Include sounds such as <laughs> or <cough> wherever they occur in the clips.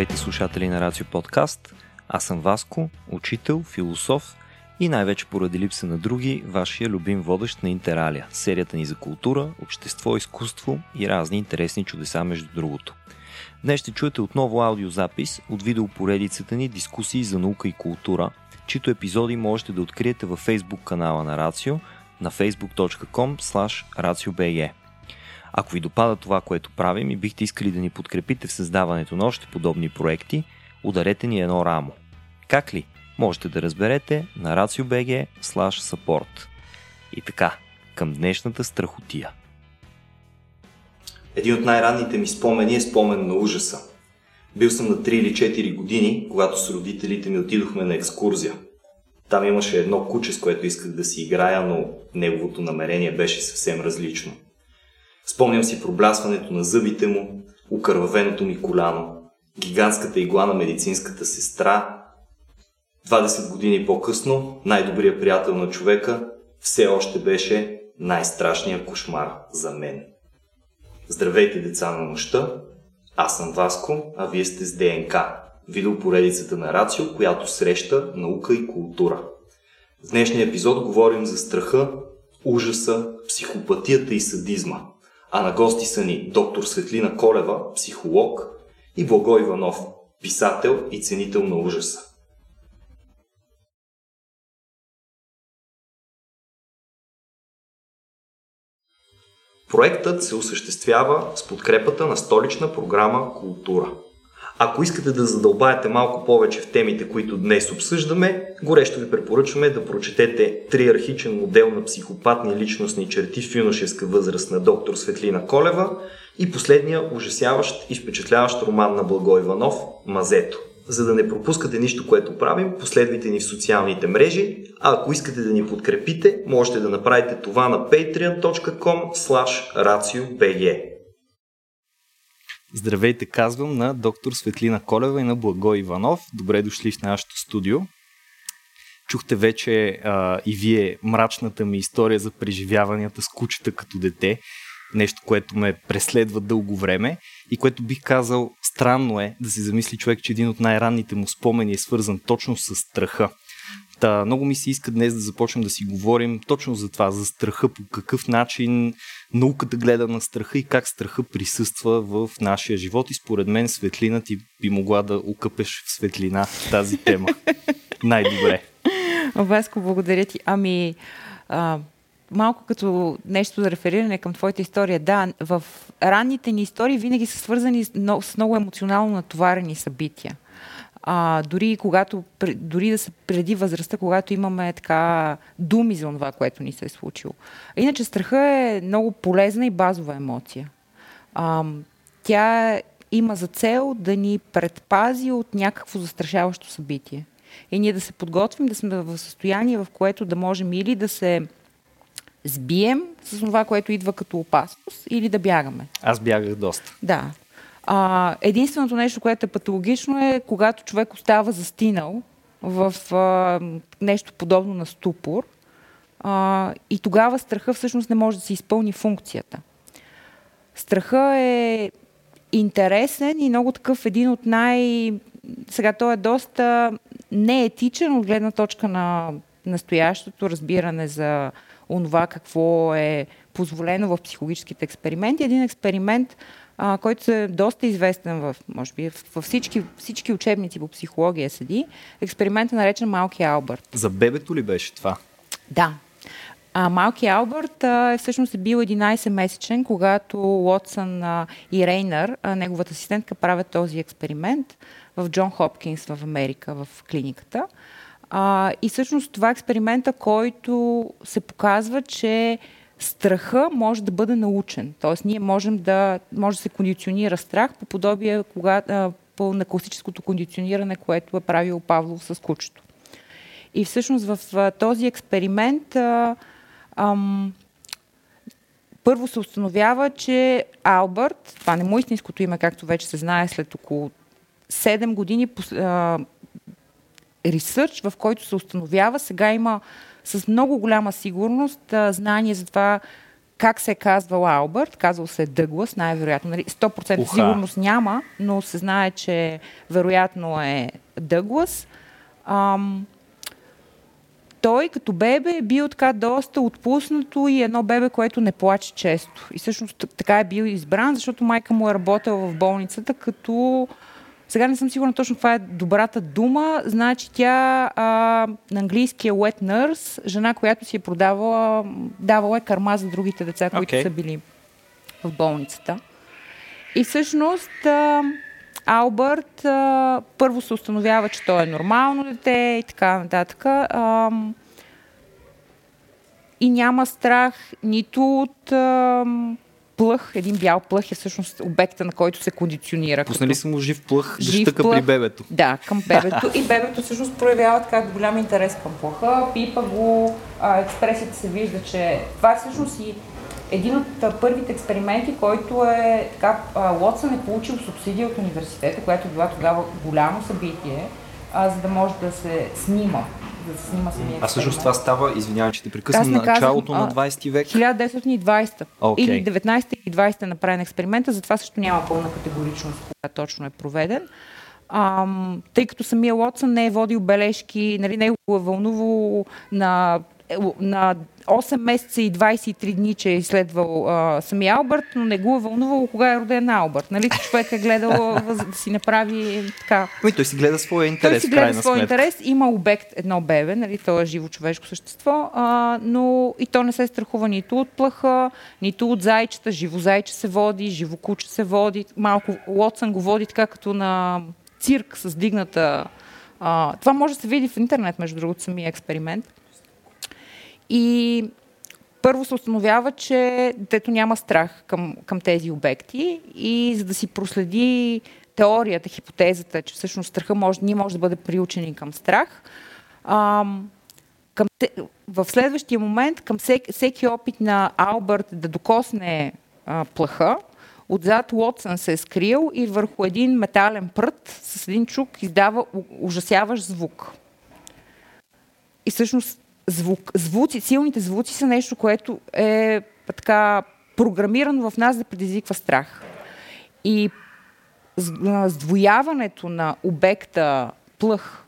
Здравейте слушатели на Рацио Подкаст. Аз съм Васко, учител, философ и най-вече поради липса на други, вашия любим водещ на Интералия, серията ни за култура, общество, изкуство и разни интересни чудеса между другото. Днес ще чуете отново аудиозапис от видеопоредицата ни Дискусии за наука и култура, чието епизоди можете да откриете във Facebook канала на Рацио на facebook.com rациobg. Ако ви допада това, което правим и бихте искали да ни подкрепите в създаването на още подобни проекти, ударете ни едно рамо. Как ли? Можете да разберете на rациobg support. И така, към днешната страхотия. Един от най-ранните ми спомени е спомен на ужаса. Бил съм на 3 или 4 години, когато с родителите ми отидохме на екскурзия. Там имаше едно куче, с което исках да си играя, но неговото намерение беше съвсем различно. Спомням си проблясването на зъбите му, укървавеното ми коляно, гигантската игла на медицинската сестра. 20 години по-късно, най-добрият приятел на човека все още беше най-страшният кошмар за мен. Здравейте, деца на нощта! Аз съм Васко, а вие сте с ДНК, видеопоредицата на Рацио, която среща наука и култура. В днешния епизод говорим за страха, ужаса, психопатията и садизма. А на гости са ни доктор Светлина Колева, психолог, и Благо Иванов, писател и ценител на ужаса. Проектът се осъществява с подкрепата на столична програма Култура. Ако искате да задълбаете малко повече в темите, които днес обсъждаме, горещо ви препоръчваме да прочетете триархичен модел на психопатни личностни черти в юношеска възраст на доктор Светлина Колева и последния ужасяващ и впечатляващ роман на Благо Иванов «Мазето». За да не пропускате нищо, което правим, последвайте ни в социалните мрежи, а ако искате да ни подкрепите, можете да направите това на patreon.com raciobg. Здравейте, казвам на доктор Светлина Колева и на Благо Иванов. Добре дошли в нашото студио. Чухте вече а, и вие мрачната ми история за преживяванията с кучета като дете нещо, което ме преследва дълго време и което бих казал странно е да си замисли човек, че един от най-ранните му спомени е свързан точно с страха. Та, много ми се иска днес да започнем да си говорим точно за това, за страха, по какъв начин науката гледа на страха и как страха присъства в нашия живот и според мен светлина ти би могла да укъпеш в светлина тази тема. <laughs> Най-добре. Васко, благодаря ти. Ами, а, малко като нещо за рефериране към твоята история. Да, в ранните ни истории винаги са свързани с много емоционално натоварени събития. А, дори когато, дори да са преди възрастта, когато имаме така думи за това, което ни се е случило. Иначе страха е много полезна и базова емоция. А, тя има за цел да ни предпази от някакво застрашаващо събитие. И ние да се подготвим, да сме в състояние, в което да можем или да се сбием с това, което идва като опасност или да бягаме. Аз бягах доста. Да. А, единственото нещо, което е патологично е, когато човек остава застинал в а, нещо подобно на ступор а, и тогава страха всъщност не може да се изпълни функцията. Страха е интересен и много такъв един от най... Сега той е доста неетичен от гледна точка на настоящото разбиране за онова какво е позволено в психологическите експерименти. Един експеримент, а, който е доста известен в, може би, във всички, всички учебници по психология седи. Експериментът наречен Малки Албърт. За бебето ли беше това? Да. А, Малки Албърт а, всъщност е бил 11-месечен, когато Уотсън а, и Рейнър, а, неговата асистентка, правят този експеримент в Джон Хопкинс в Америка, в клиниката. А, и всъщност това е експеримента, който се показва, че страха може да бъде научен. Тоест ние можем да, може да се кондиционира страх по подобие кога, по, на класическото кондициониране, което е правил Павлов с кучето. И всъщност в този експеримент а, ам, първо се установява, че Албърт, това не му е истинското име, както вече се знае след около 7 години а, ресърч, в който се установява, сега има с много голяма сигурност а, знание за това как се е казвал Албърт, казвал се Дъглас, най-вероятно. Нали, 100% Уха. сигурност няма, но се знае, че вероятно е Дъглас. Ам, той като бебе е бил така доста отпуснато и едно бебе, което не плаче често. И всъщност така е бил избран, защото майка му е работила в болницата като... Сега не съм сигурна точно каква е добрата дума. Значи тя а, на английски е wet nurse, жена, която си е продавала, давала е карма за другите деца, които Окей. са били в болницата. И всъщност а, Албърт а, първо се установява, че той е нормално дете и така нататък. А, и няма страх нито от а, плъх. Един бял плъх е всъщност обекта, на който се кондиционира. Пуснали са му жив плъх да Жив щъка плъх. при бебето. Да, към бебето. И бебето всъщност проявява така голям интерес към плаха. Пипа го, а, експресията се вижда, че това е всъщност и един от първите експерименти, който е така, а, Уотсън е получил субсидия от университета, която е била тогава голямо събитие, а, за да може да се снима, да се снима самия А всъщност експеримент. това става, извинявай, че те прекъсвам, не на началото на а, 20 век. 1920 Окей. или 19 и 20 е направен експеримента, затова също няма пълна категоричност, кога точно е проведен. Ам, тъй като самия Лотсън не е водил бележки, нали, не го е вълнувало на, е, на 8 месеца и 23 дни, че е изследвал а, самия Албърт, но не го е вълнувало кога е роден Албърт. Нали, човек е гледал <laughs> да си направи така Ами той си гледа своя той интерес, си в гледа своя сметка. интерес. Има обект, едно бебе, нали, то е живо човешко същество, а, но и то не се страхува нито от плаха, нито от зайчета. Живо зайче се води, живо куче се води. Малко Лотсън го води така като на цирк с дигната. А, това може да се види в интернет, между другото, самия експеримент. И първо се установява, че детето няма страх към, към тези обекти и за да си проследи теорията, хипотезата, че всъщност страха може, ние може да бъде приучени към страх, ам, към в следващия момент, към всеки, всеки опит на Албърт да докосне а, плаха, отзад Уотсън се е скрил и върху един метален прът с един чук издава ужасяващ звук. И всъщност звук, звуци, силните звуци са нещо, което е така програмирано в нас да предизвиква страх. И сдвояването на обекта плъх,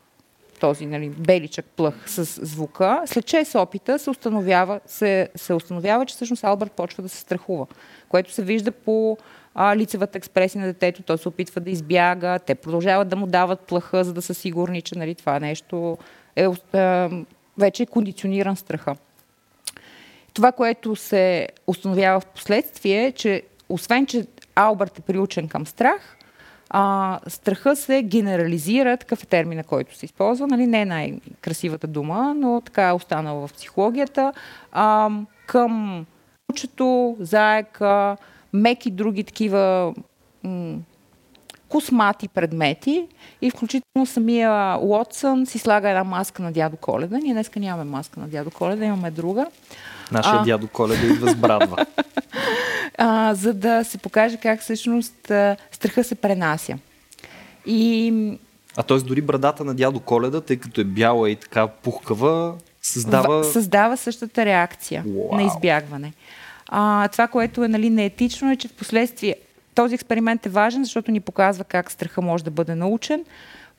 този нали, беличък плъх с звука, след 6 опита се установява, се, се установява, че всъщност Албърт почва да се страхува, което се вижда по а, лицевата експресия на детето. Той се опитва да избяга, те продължават да му дават плъха, за да са сигурни, че нали, това нещо е, е вече е кондициониран страха. Това, което се установява в последствие, е, че освен, че Албърт е приучен към страх, а, страха се генерализира, такъв е термина, който се използва, нали, не е най-красивата дума, но така е останала в психологията, а, към кучето, заека, меки други такива м- космати предмети и включително самия Уотсън си слага една маска на дядо Коледа. Ние днеска нямаме маска на дядо Коледа, имаме друга. Нашия А. дядо Коледа идва с брадва. <laughs> а, за да се покаже как всъщност страха се пренася. И А т.е. дори брадата на дядо Коледа, тъй като е бяла и така пухкава, създава... в, създава същата реакция Уау. на избягване. А, това, което е нали, неетично, е, че в последствие този експеримент е важен, защото ни показва как страха може да бъде научен.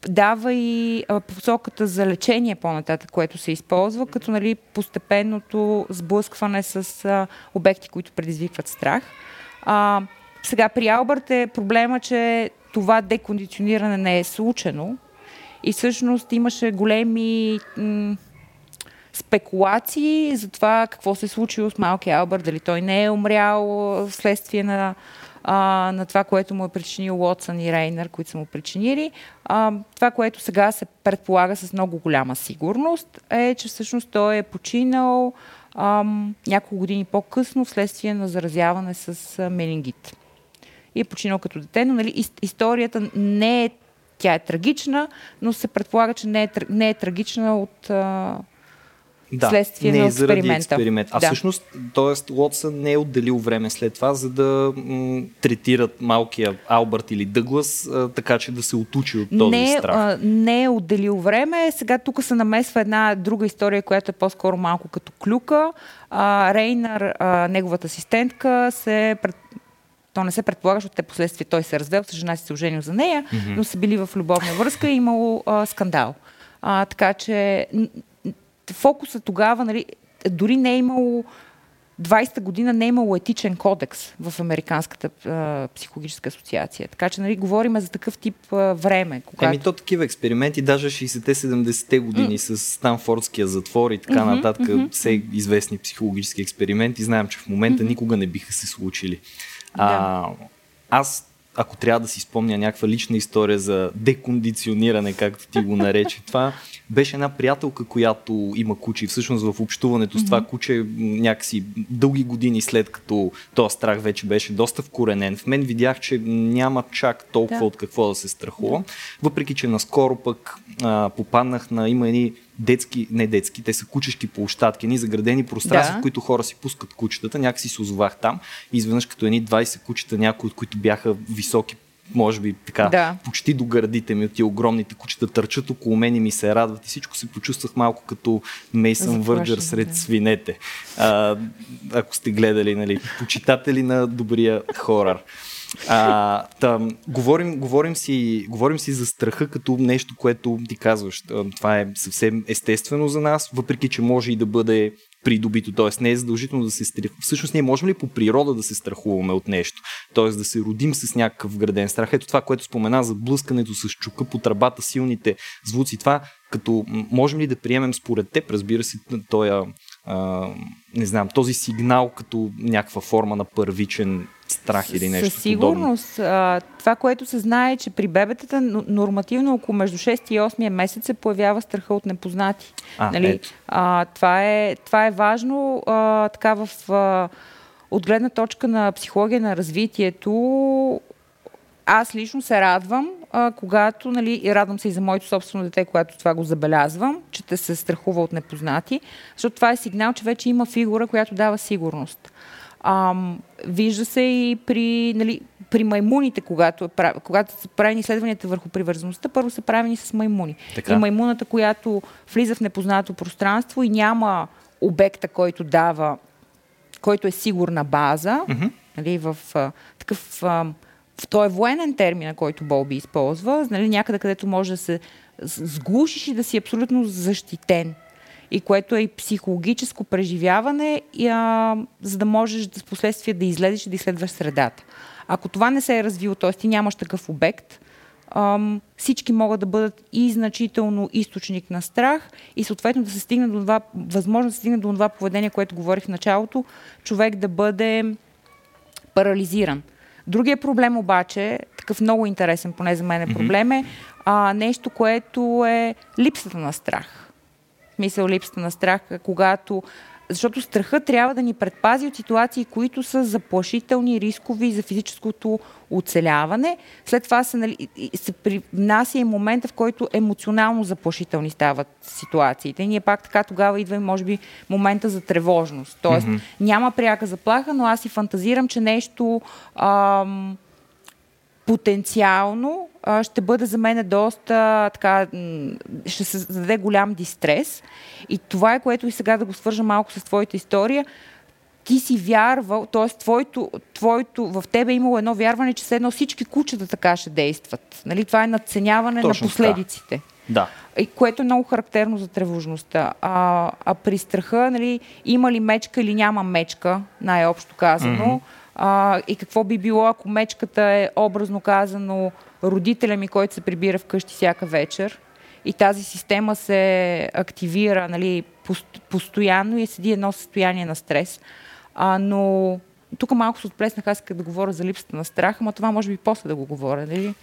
Дава и посоката за лечение по-нататък, което се използва, като нали, постепенното сблъскване с а, обекти, които предизвикват страх. А, сега при Албърт е проблема, че това декондициониране не е случено и всъщност имаше големи м- спекулации за това какво се е случило с малкия Албърт, дали той не е умрял вследствие на, а, на това, което му е причинил Уотсън и Рейнер, които са му причинили. А, това, което сега се предполага с много голяма сигурност, е, че всъщност той е починал ам, няколко години по-късно вследствие на заразяване с а, менингит. И е починал като дете, но нали, ис- историята не е, тя е трагична, но се предполага, че не е, не е трагична от а, да, следствие не на експеримента. експеримент. А да. всъщност, т.е. Лотсън не е отделил време след това, за да м- третират малкия Албърт или Дъглас, а, така че да се отучи от този не, страх. А, не е отделил време. Сега тук се намесва една друга история, която е по-скоро малко като клюка. А, Рейнар, а, неговата асистентка, се пред то не се предполага, защото те последствия той се развел, с жена си се оженил за нея, mm-hmm. но са били в любовна връзка и имало а, скандал. А, така че фокуса тогава, нали, дори не е имало 20-та година не е имало етичен кодекс в Американската а, психологическа асоциация. Така че, нали, говорим за такъв тип а, време. Когато... Еми, то такива експерименти, даже 60-70-те години mm. с Станфордския затвор и така mm-hmm, нататък, mm-hmm. все известни психологически експерименти, знаем, че в момента mm-hmm. никога не биха се случили. А, аз ако трябва да си спомня някаква лична история за декондициониране, както ти го нарече, това беше една приятелка, която има куче всъщност в общуването с това куче някакси дълги години след като този страх вече беше доста вкоренен. В мен видях, че няма чак толкова да. от какво да се страхува. Въпреки, че наскоро пък а, попаднах на има едни детски, не детски, те са кучешки площадки, ни заградени пространства, да. в които хора си пускат кучетата. Някакси се озовах там и изведнъж като едни 20 кучета, някои от които бяха високи може би така, да. почти до гърдите ми от тия огромните кучета търчат около мен и ми се радват и всичко се почувствах малко като Мейсън Върджер сред да. свинете. А, ако сте гледали, нали, почитатели на добрия хорър. А, там, говорим, говорим, си, говорим си за страха като нещо, което ти казваш. Това е съвсем естествено за нас, въпреки че може и да бъде придобито. Т.е. не е задължително да се страхуваме. Всъщност ние можем ли по природа да се страхуваме от нещо? Т.е. да се родим с някакъв граден страх. Ето това, което спомена за блъскането с чука по тръбата, силните звуци. Това като можем ли да приемем според теб, разбира се, този, а, не знам, този сигнал като някаква форма на първичен страх или нещо Със сигурност. Подобно. Това, което се знае, е, че при бебетата нормативно около между 6 и 8 месец се появява страха от непознати. А, нали? а, това, е, това е важно а, така в... А, от гледна точка на психология на развитието, аз лично се радвам, а, когато, нали, и радвам се и за моето собствено дете, когато това го забелязвам, че те се страхува от непознати, защото това е сигнал, че вече има фигура, която дава сигурност. Ам, вижда се и при, нали, при маймуните, когато, е когато са правени изследванията върху привързаността, първо са правени с маймуни. Така. И маймуната, която влиза в непознато пространство и няма обекта, който дава, който е сигурна база, mm-hmm. нали, в а, такъв... А, в е военен термин, който Болби използва, нали, някъде където може да се сглушиш и да си абсолютно защитен и което е и психологическо преживяване, и, а, за да можеш да с последствие да излезеш и да изследваш средата. Ако това не се е развило, т.е. ти нямаш такъв обект, ам, всички могат да бъдат и значително източник на страх и съответно да се стигне до това, възможно да се стигне до това поведение, което говорих в началото, човек да бъде парализиран. Другия проблем обаче, такъв много интересен, поне за мен е проблем, е а, нещо, което е липсата на страх смисъл липсата на страх, когато защото страха трябва да ни предпази от ситуации, които са заплашителни, рискови за физическото оцеляване. След това се, нали, се привнася и момента, в който емоционално заплашителни стават ситуациите. И ние пак така тогава идва, може би, момента за тревожност. Тоест, mm-hmm. няма пряка заплаха, но аз си фантазирам, че нещо ам, потенциално ще бъде за мен доста така, ще се зададе голям дистрес. И това е което и сега да го свържа малко с твоята история. Ти си вярвал, т.е. Твоето, твоето, в тебе е имало едно вярване, че все едно всички кучета така ще действат. Нали? Това е надценяване Точно на последиците. Да. И, което е много характерно за тревожността. А, а при страха, нали, има ли мечка или няма мечка, най-общо казано, mm-hmm а, и какво би било, ако мечката е образно казано родителя ми, който се прибира вкъщи всяка вечер и тази система се активира нали, постоянно и седи едно състояние на стрес. А, но тук малко се отплеснах, аз исках да говоря за липсата на страх, но това може би после да го говоря, нали?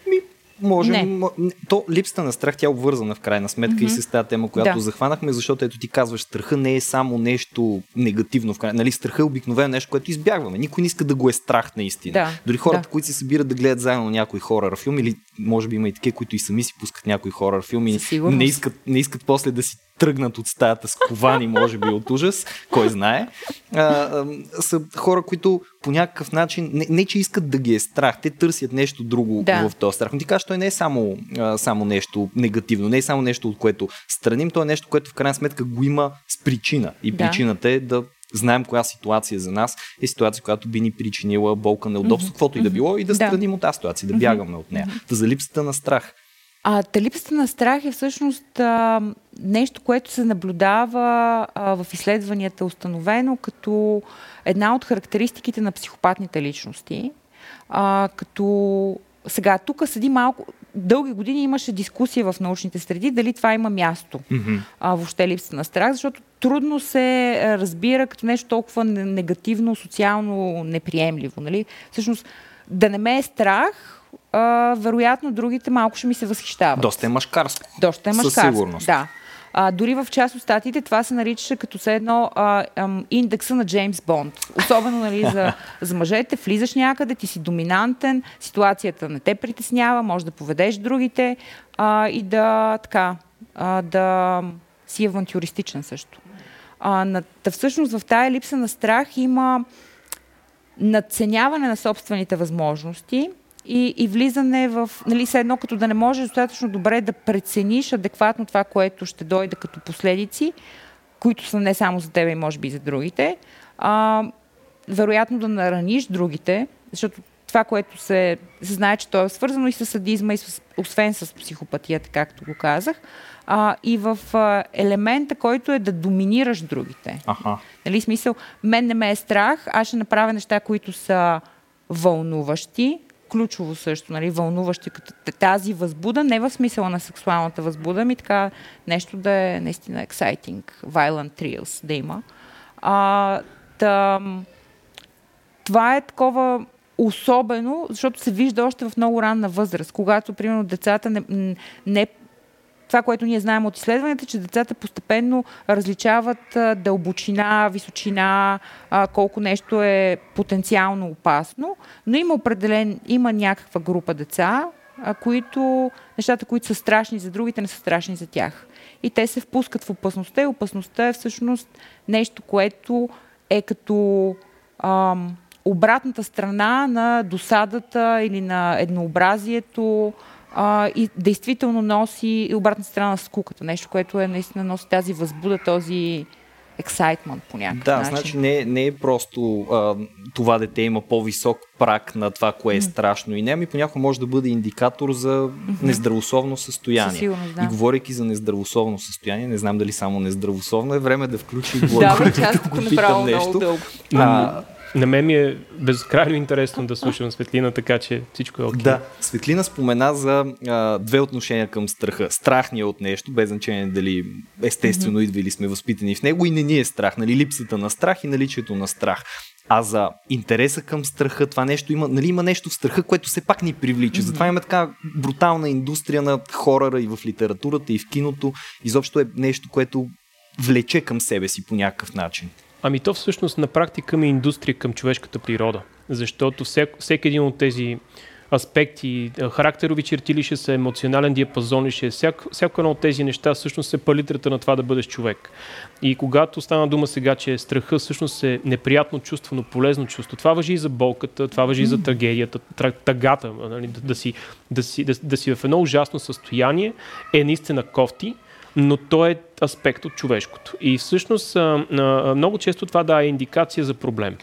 Можем. Не. То липсата на страх, тя е обвързана в крайна сметка mm-hmm. и с тази тема, която да. захванахме, защото ето ти казваш, страха не е само нещо негативно. В крайна, нали, страха е обикновено нещо, което избягваме. Никой не иска да го е страх наистина. Да. Дори хората, да. които се събират да гледат заедно някой хорър филм, или може би има и такива, които и сами си пускат някой хорър филм и не искат, не искат после да си тръгнат от стаята с ковани, може би от ужас, кой знае, а, а, са хора, които по някакъв начин, не, не че искат да ги е страх, те търсят нещо друго да. в този страх. Но ти кажеш, той не е само, а, само нещо негативно, не е само нещо, от което страним, то е нещо, което в крайна сметка го има с причина. И да. причината е да знаем коя ситуация за нас е ситуация, която би ни причинила болка, неудобство, mm-hmm. каквото и да било, и да, да. страним от тази ситуация, да бягаме mm-hmm. от нея. Mm-hmm. за липсата на страх. А та липсата на страх е всъщност а, нещо, което се наблюдава а, в изследванията установено като една от характеристиките на психопатните личности. А, като сега, тук седи малко, дълги години имаше дискусия в научните среди дали това има място. Mm-hmm. А, въобще липсата на страх, защото трудно се разбира като нещо толкова негативно, социално неприемливо. Нали? Всъщност, да не ме е страх, а, вероятно другите малко ще ми се възхищават. Доста е мъжкарско. Доста е мъжкарско. Със сигурност. Да. А, дори в част от статиите това се наричаше като се едно а, ам, индекса на Джеймс Бонд. Особено нали, за, за мъжете. Влизаш някъде, ти си доминантен, ситуацията не те притеснява, може да поведеш другите а, и да, така, а, да си авантюристичен също. А, на, да всъщност в тая липса на страх има надценяване на собствените възможности и, и влизане в, нали, все едно като да не можеш достатъчно добре да прецениш адекватно това, което ще дойде като последици, които са не само за теб и може би и за другите, а, вероятно да нараниш другите, защото това, което се, се знае, че то е свързано и с садизма, и с, освен с психопатията, както го казах, а, и в а, елемента, който е да доминираш другите. Ага. Нали, смисъл, мен не ме е страх, аз ще направя неща, които са вълнуващи, ключово също, нали, вълнуващи като тази възбуда, не в смисъла на сексуалната възбуда, ми така нещо да е наистина exciting, violent thrills да има. А, да, това е такова особено, защото се вижда още в много ранна възраст, когато, примерно, децата не, не това, което ние знаем от изследванията, че децата постепенно различават дълбочина, височина, колко нещо е потенциално опасно, но има определен, има някаква група деца, които, нещата, които са страшни за другите, не са страшни за тях. И те се впускат в опасността и опасността е всъщност нещо, което е като ам, обратната страна на досадата или на еднообразието, а, и действително носи и обратна страна на скуката. Нещо, което е наистина носи тази възбуда, този excitement по някакъв да, начин. значи не, не е просто а, това дете има по-висок прак на това, кое е страшно и не, ами понякога може да бъде индикатор за нездравословно състояние. Сигурност, да. И говорейки за нездравословно състояние, не знам дали само нездравословно, е време да включи <laughs> да, част го питам нещо. Дълго. А, на мен ми е безкрайно интересно да слушам Светлина, така че всичко е окей. Okay. Да, Светлина спомена за а, две отношения към страха. Страх ни е от нещо, без значение дали естествено mm-hmm. идва или сме възпитани в него и не ни е страх, нали, липсата на страх и наличието на страх. А за интереса към страха, това нещо има, нали, има нещо в страха, което все пак ни привлича. Mm-hmm. Затова има така брутална индустрия на хорора и в литературата, и в киното. Изобщо е нещо, което влече към себе си по някакъв начин. Ами то всъщност на практика ми е индустрия към човешката природа, защото всек, всеки един от тези аспекти, характерови черти ли ще са, емоционален диапазон ли ще е, всяко, всяко едно от тези неща всъщност е палитрата на това да бъдеш човек. И когато стана дума сега, че страха всъщност е неприятно чувство, но полезно чувство, това въжи и за болката, това въжи и за трагедията, тъгата, нали, да, да, си, да, си, да, да си в едно ужасно състояние е наистина кофти, но то е аспект от човешкото. И всъщност много често това да е индикация за проблем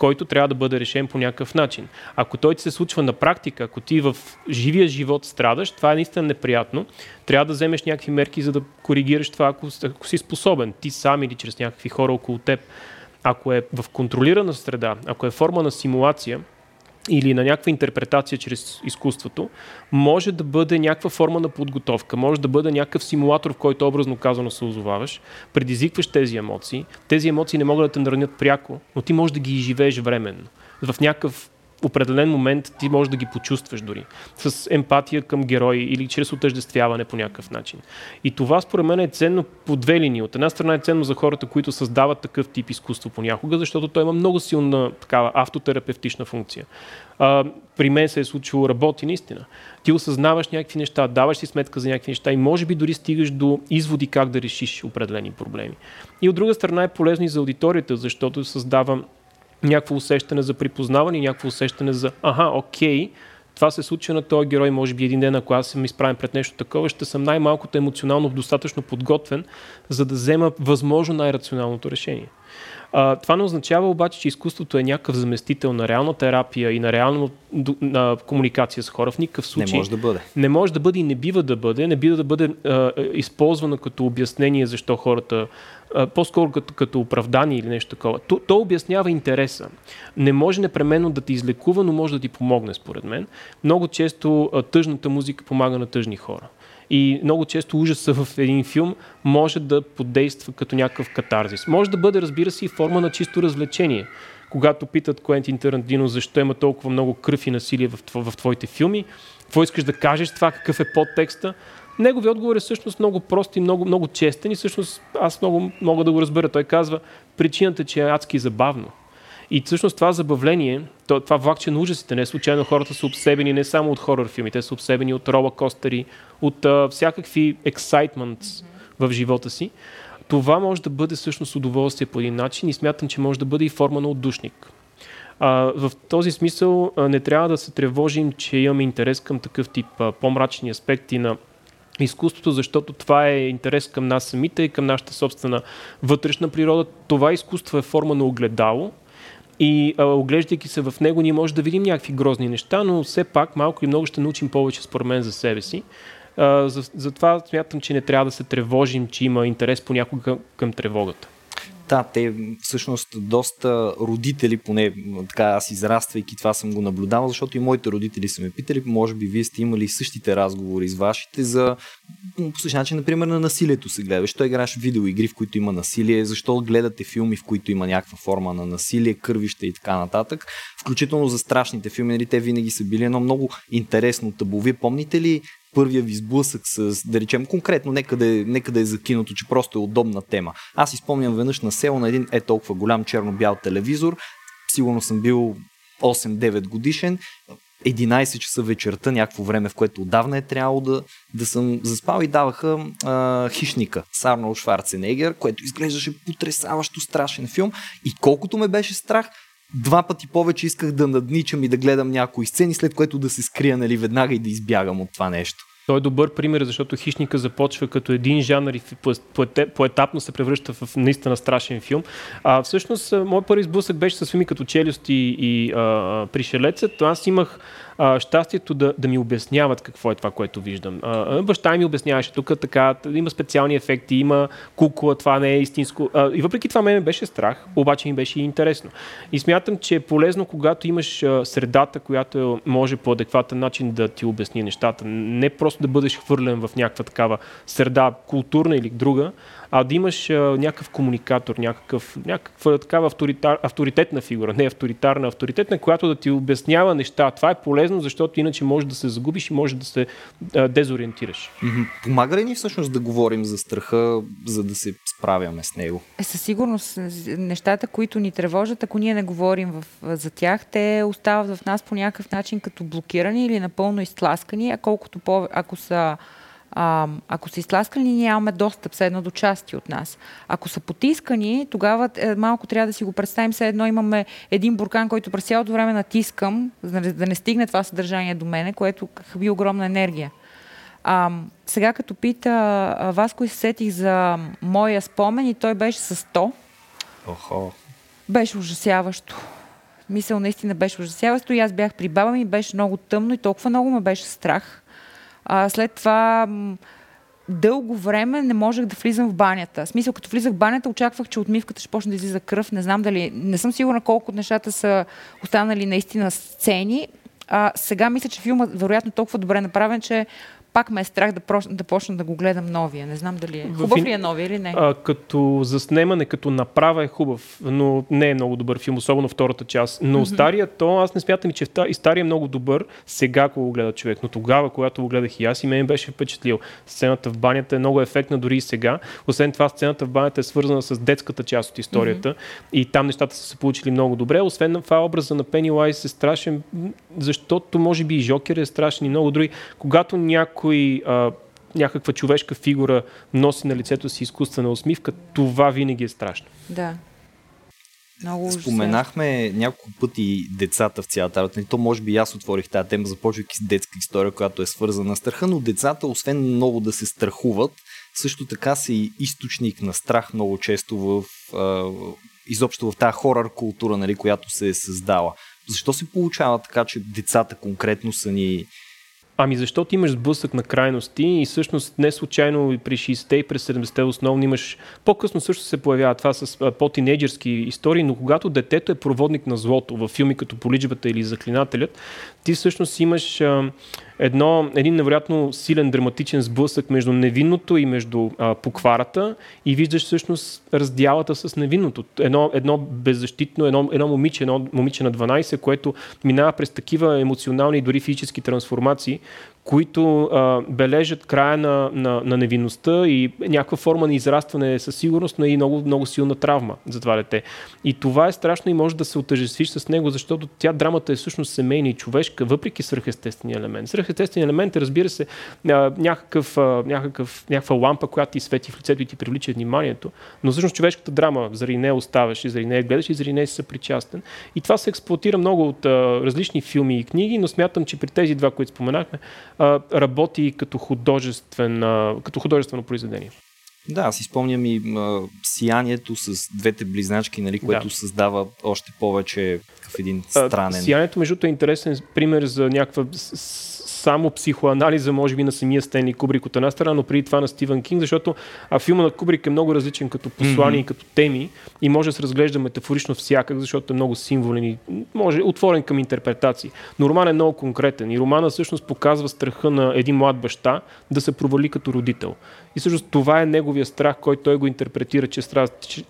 който трябва да бъде решен по някакъв начин. Ако той ти се случва на практика, ако ти в живия живот страдаш, това е наистина неприятно. Трябва да вземеш някакви мерки, за да коригираш това, ако, ако си способен, ти сам или чрез някакви хора около теб. Ако е в контролирана среда, ако е форма на симулация, или на някаква интерпретация чрез изкуството, може да бъде някаква форма на подготовка, може да бъде някакъв симулатор, в който образно казано се озоваваш, предизвикваш тези емоции. Тези емоции не могат да те наранят пряко, но ти можеш да ги изживееш временно. В някакъв определен момент ти можеш да ги почувстваш дори. С емпатия към герои или чрез отъждествяване по някакъв начин. И това според мен е ценно по две линии. От една страна е ценно за хората, които създават такъв тип изкуство понякога, защото той има много силна такава автотерапевтична функция. А, при мен се е случило работи наистина. Ти осъзнаваш някакви неща, даваш си сметка за някакви неща и може би дори стигаш до изводи как да решиш определени проблеми. И от друга страна е полезно и за аудиторията, защото създава някакво усещане за припознаване някакво усещане за аха, окей, това се случва на този герой, може би един ден, ако аз съм изправен пред нещо такова, ще съм най-малкото емоционално достатъчно подготвен, за да взема възможно най-рационалното решение. А, това не означава обаче, че изкуството е някакъв заместител на реална терапия и на реална на комуникация с хора. В никакъв случай. Не може да бъде. Не може да бъде и не бива да бъде. Не бива да бъде а, използвано като обяснение защо хората по-скоро като, като оправдание или нещо такова. То, то обяснява интереса. Не може непременно да ти излекува, но може да ти помогне, според мен. Много често тъжната музика помага на тъжни хора. И много често ужаса в един филм може да подейства като някакъв катарзис. Може да бъде, разбира се, и форма на чисто развлечение. Когато питат Куентин Тарантино защо има толкова много кръв и насилие в, в, твоите филми, какво искаш да кажеш това, какъв е подтекста, Неговият отговор е всъщност много прост и много, много честен и всъщност аз много мога да го разбера. Той казва, причината, че е адски забавно. И всъщност това забавление, това влакче на ужасите, не случайно хората са обсебени не само от хорър филми, те са обсебени от рола костери, от а, всякакви excitements в живота си. Това може да бъде всъщност удоволствие по един начин и смятам, че може да бъде и форма на отдушник. А, в този смисъл а, не трябва да се тревожим, че имаме интерес към такъв тип а, по-мрачни аспекти на изкуството, защото това е интерес към нас самите и към нашата собствена вътрешна природа. Това изкуство е форма на огледало и а, оглеждайки се в него, ние може да видим някакви грозни неща, но все пак малко и много ще научим повече според мен за себе си. А, за, затова смятам, че не трябва да се тревожим, че има интерес понякога към, към тревогата. Да, те всъщност доста родители, поне така аз израствайки това съм го наблюдавал, защото и моите родители са ме питали, може би вие сте имали същите разговори с вашите за по същия начин, например, на насилието се гледа. Защо играеш видеоигри, в които има насилие, защо гледате филми, в които има някаква форма на насилие, кървища и така нататък. Включително за страшните филми, нали, те винаги са били едно много интересно табу. Вие помните ли първия ви сблъсък с, да речем конкретно, нека да, е, нека да е закинато, че просто е удобна тема. Аз изпомням веднъж на село на един е толкова голям черно-бял телевизор, сигурно съм бил 8-9 годишен, 11 часа вечерта, някакво време, в което отдавна е трябвало да, да съм заспал и даваха а, Хищника с Арнолд Шварценегер, което изглеждаше потрясаващо страшен филм. И колкото ме беше страх, два пъти повече исках да надничам и да гледам някои сцени, след което да се скрия нали, веднага и да избягам от това нещо. Той е добър пример, защото Хищника започва като един жанр и поетапно се превръща в наистина страшен филм. А всъщност, моят първи сблъсък беше с филми като Челюст и, и а, Пришелецът. Аз имах а, щастието да, да ми обясняват какво е това, което виждам. А, баща ми обясняваше тук така, има специални ефекти, има кукла, това не е истинско. А, и въпреки това ме беше страх, обаче ми беше и интересно. И смятам, че е полезно, когато имаш средата, която може по адекватен начин да ти обясни нещата. Не просто да бъдеш хвърлен в някаква такава среда, културна или друга, а да имаш а, някакъв комуникатор, някакъв, някаква такава авторитар, авторитетна фигура, не авторитарна, авторитетна, която да ти обяснява неща. Това е полезно, защото иначе може да се загубиш и може да се а, дезориентираш. Помага ли ни всъщност да говорим за страха, за да се справяме с него? Е, със сигурност нещата, които ни тревожат, ако ние не говорим в, за тях, те остават в нас по някакъв начин като блокирани или напълно изтласкани, а колкото по, ако са а, ако са изтласкани, нямаме достъп все едно до части от нас. Ако са потискани, тогава е, малко трябва да си го представим. Все едно имаме един буркан, който през цялото време натискам, за да не стигне това съдържание до мене, което хаби огромна енергия. А, сега като пита вас, кои се сетих за моя спомен и той беше с 100. Охо. Беше ужасяващо. Мисъл наистина беше ужасяващо и аз бях при баба ми, беше много тъмно и толкова много ме беше страх а, след това дълго време не можех да влизам в банята. В смисъл, като влизах в банята, очаквах, че отмивката ще почне да излиза кръв. Не знам дали. Не съм сигурна колко от нещата са останали наистина сцени. А, сега мисля, че филмът вероятно толкова добре направен, че пак ме е страх да, прош, да почна да го гледам новия. Не знам дали е. Хубав ли е новия или не? А, като заснемане, като направа е хубав, но не е много добър филм, особено втората част. Но mm-hmm. стария, то аз не смятам, че и стария е много добър сега, ако го гледа човек. Но тогава, когато го гледах и аз, и мен беше впечатлил. Сцената в банята е много ефектна дори и сега. Освен това, сцената в банята е свързана с детската част от историята mm-hmm. и там нещата са се получили много добре. Освен това, образа на Пенилайз е страшен, защото може би и Жокер е страшен и много други. Когато някой а, някаква човешка фигура носи на лицето си изкуствена усмивка, това винаги е страшно. Да. Много Споменахме няколко пъти децата в цялата работа. То може би аз отворих тази тема, започвайки с детска история, която е свързана с страха, но децата, освен много да се страхуват, също така са и източник на страх много често в а, изобщо в тази хорър култура, нали, която се е създала. Защо се получава така, че децата конкретно са ни Ами защото имаш сблъсък на крайности и всъщност не случайно и при 60-те и през 70-те основно имаш... По-късно също се появява това с по-тинейджерски истории, но когато детето е проводник на злото в филми като Полиджбата или Заклинателят, ти всъщност имаш а, едно, един невероятно силен драматичен сблъсък между невинното и между а, покварата и виждаш всъщност раздялата с невинното. Едно, едно беззащитно, едно, едно момиче, едно момиче на 12, което минава през такива емоционални и дори физически трансформации, които а, бележат края на, на, на невинността и някаква форма на израстване със сигурност, но и много, много силна травма за това дете. И това е страшно и може да се отъжествиш с него, защото тя драмата е всъщност семейна и човешка, въпреки свръхестествения елемент. Свръхестествения елемент е, разбира се, а, някакъв, а, някакъв, някаква лампа, която ти свети в лицето и ти привлича вниманието, но всъщност човешката драма заради нея оставаш и заради нея гледаш и заради нея си съпричастен. И това се експлуатира много от а, различни филми и книги, но смятам, че при тези два, които споменахме, а, работи като, художествен, а, като художествено произведение. Да, аз изпомням и а, сиянието с двете близначки, нали, което да. създава още повече в един странен. А, сиянието, между е интересен пример за някаква само психоанализа, може би, на самия Стенли Кубрик от една страна, но преди това на Стивен Кинг, защото а филма на Кубрик е много различен като послание mm-hmm. като теми и може да се разглежда метафорично всякак, защото е много символен и може отворен към интерпретации. Но роман е много конкретен и романа всъщност показва страха на един млад баща да се провали като родител. И всъщност това е неговия страх, който той го интерпретира чрез,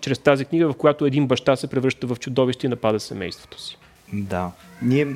чрез тази книга, в която един баща се превръща в чудовище и напада семейството си. Да. Ние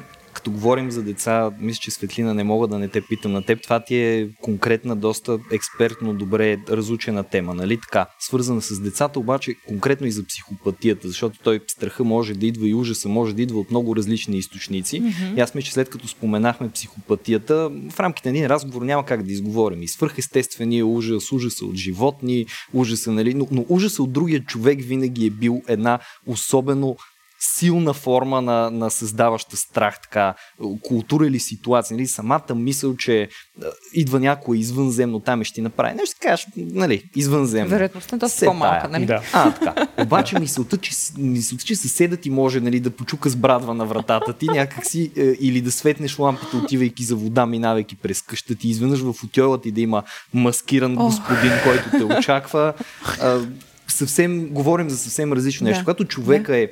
като говорим за деца, мисля, че Светлина не мога да не те питам на теб. Това ти е конкретна, доста експертно, добре разучена тема, нали така? Свързана с децата, обаче конкретно и за психопатията, защото той страха може да идва и ужаса може да идва от много различни източници. Mm-hmm. И аз мисля, че след като споменахме психопатията, в рамките на един разговор няма как да изговорим. И свърхестествения ужас, ужаса от животни, ужаса, нали? Но, но ужаса от другия човек винаги е бил една особено силна форма на, на създаваща страх, така, култура или ситуация, нали, самата мисъл, че а, идва някой извънземно там и ще ти направи нещо, ще кажеш, нали, извънземно. Вероятността е доста по-малка, нали? Да. А, така. Обаче мисълта, че, мисълта, че съседът ти може нали, да почука с брадва на вратата ти някакси, е, или да светнеш лампата, отивайки за вода, минавайки през къща ти, изведнъж в отьола ти да има маскиран господин, oh. който те очаква. А, съвсем, говорим за съвсем различно нещо. Да. Когато човека да. е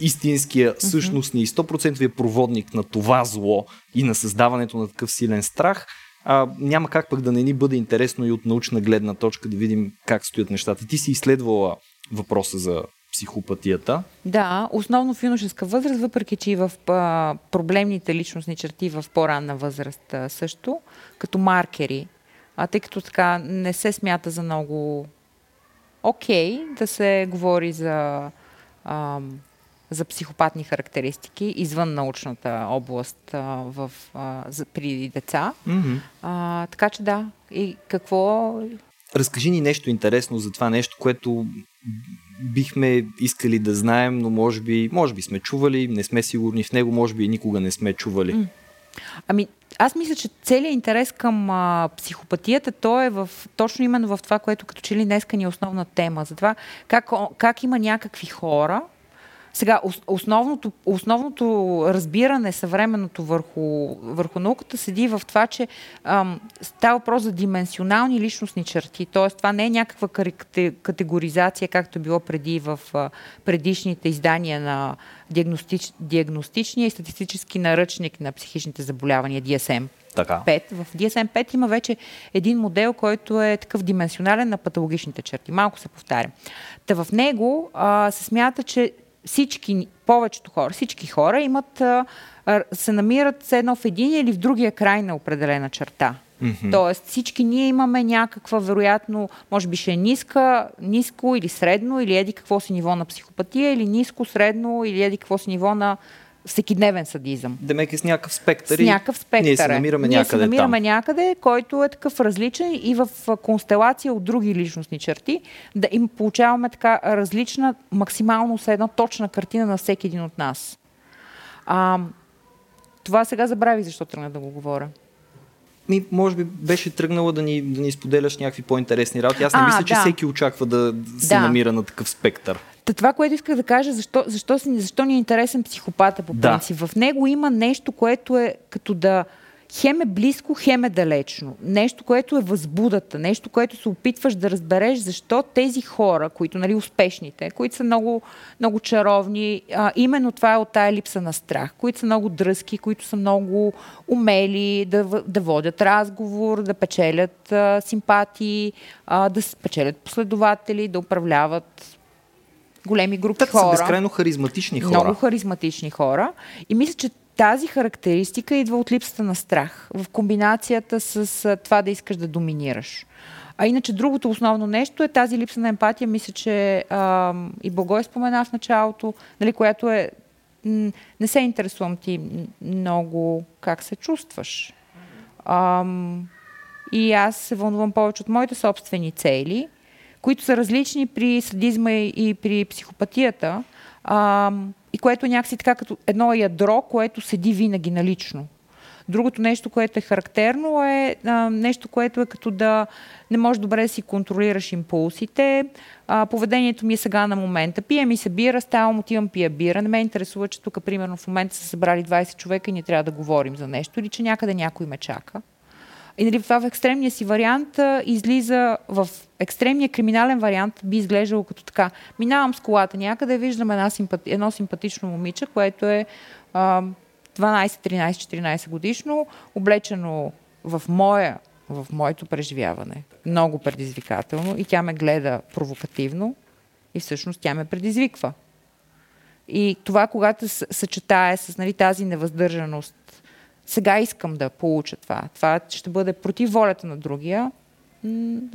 истинския, същностния и 100% проводник на това зло и на създаването на такъв силен страх, а, няма как пък да не ни бъде интересно и от научна гледна точка да видим как стоят нещата. Ти си изследвала въпроса за психопатията. Да, основно в юношеска възраст, въпреки че и в а, проблемните личностни черти в по-ранна възраст а, също, като маркери. А тъй като така не се смята за много окей okay, да се говори за а, за психопатни характеристики извън научната област а, в, а, за, при деца. Mm-hmm. А, така че да. И какво. Разкажи ни нещо интересно за това нещо, което бихме искали да знаем, но може би, може би сме чували, не сме сигурни в него, може би и никога не сме чували. Mm. Ами, аз мисля, че целият интерес към а, психопатията, то е в, точно именно в това, което като че ли днеска ни е основна тема. За това как, как има някакви хора, сега, основното, основното разбиране съвременното върху, върху науката седи в това, че ам, става въпрос за дименсионални личностни черти. Тоест, това не е някаква категоризация, както било преди в предишните издания на диагностич, диагностичния и статистически наръчник на психичните заболявания, DSM Така. 5. В DSM-5 има вече един модел, който е такъв дименсионален на патологичните черти. Малко се повтаря. Та в него а, се смята, че всички, повечето хора, всички хора имат, се намират едно в един или в другия край на определена черта. Mm-hmm. Тоест всички ние имаме някаква, вероятно, може би ще е ниска, ниско или средно, или еди какво си ниво на психопатия, или ниско, средно, или еди какво си ниво на всекидневен садизъм. Демек е с някакъв спектър. С някакъв спектър. Ние се намираме ние някъде се намираме там. някъде, който е такъв различен и в констелация от други личностни черти, да им получаваме така различна, максимално с една точна картина на всеки един от нас. А, това сега забравих защо тръгна да го говоря. Ми, може би беше тръгнала да ни, да ни споделяш някакви по-интересни работи. Аз не а, мисля, да. че всеки очаква да се да. намира на такъв спектър. Та това, което исках да кажа, защо, защо, защо ни е интересен психопата по принцип. Да. В него има нещо, което е като да хем е близко, хем е далечно. Нещо, което е възбудата, нещо, което се опитваш да разбереш защо тези хора, които, нали, успешните, които са много, много чаровни, а, именно това е от тая липса на страх, които са много дръзки, които са много умели да, да водят разговор, да печелят а, симпатии, а, да печелят последователи, да управляват големи групи так, хора. Са безкрайно харизматични хора. Много харизматични хора. И мисля, че тази характеристика идва от липсата на страх, в комбинацията с това да искаш да доминираш. А иначе другото основно нещо е тази липса на емпатия. Мисля, че а, и Богой спомена в началото, нали, която е не се интересувам ти много как се чувстваш. А, и аз се вълнувам повече от моите собствени цели, които са различни при садизма и при психопатията. А, и което някакси така като едно ядро, което седи винаги налично. Другото нещо, което е характерно е а, нещо, което е като да не можеш добре да си контролираш импулсите. А, поведението ми е сега на момента. Пия ми се бира, ставам, отивам, пия бира. Не ме интересува, че тук, примерно, в момента са събрали 20 човека и ние трябва да говорим за нещо или че някъде някой ме чака. И нали, това в екстремния си вариант а, излиза в екстремния криминален вариант би изглеждало като така. Минавам с колата някъде, виждам една симпати, едно симпатично момиче, което е а, 12, 13, 14 годишно, облечено в моя в моето преживяване. Много предизвикателно и тя ме гледа провокативно и всъщност тя ме предизвиква. И това, когато съчетае с нали, тази невъздържаност сега искам да получа това. Това ще бъде против волята на другия.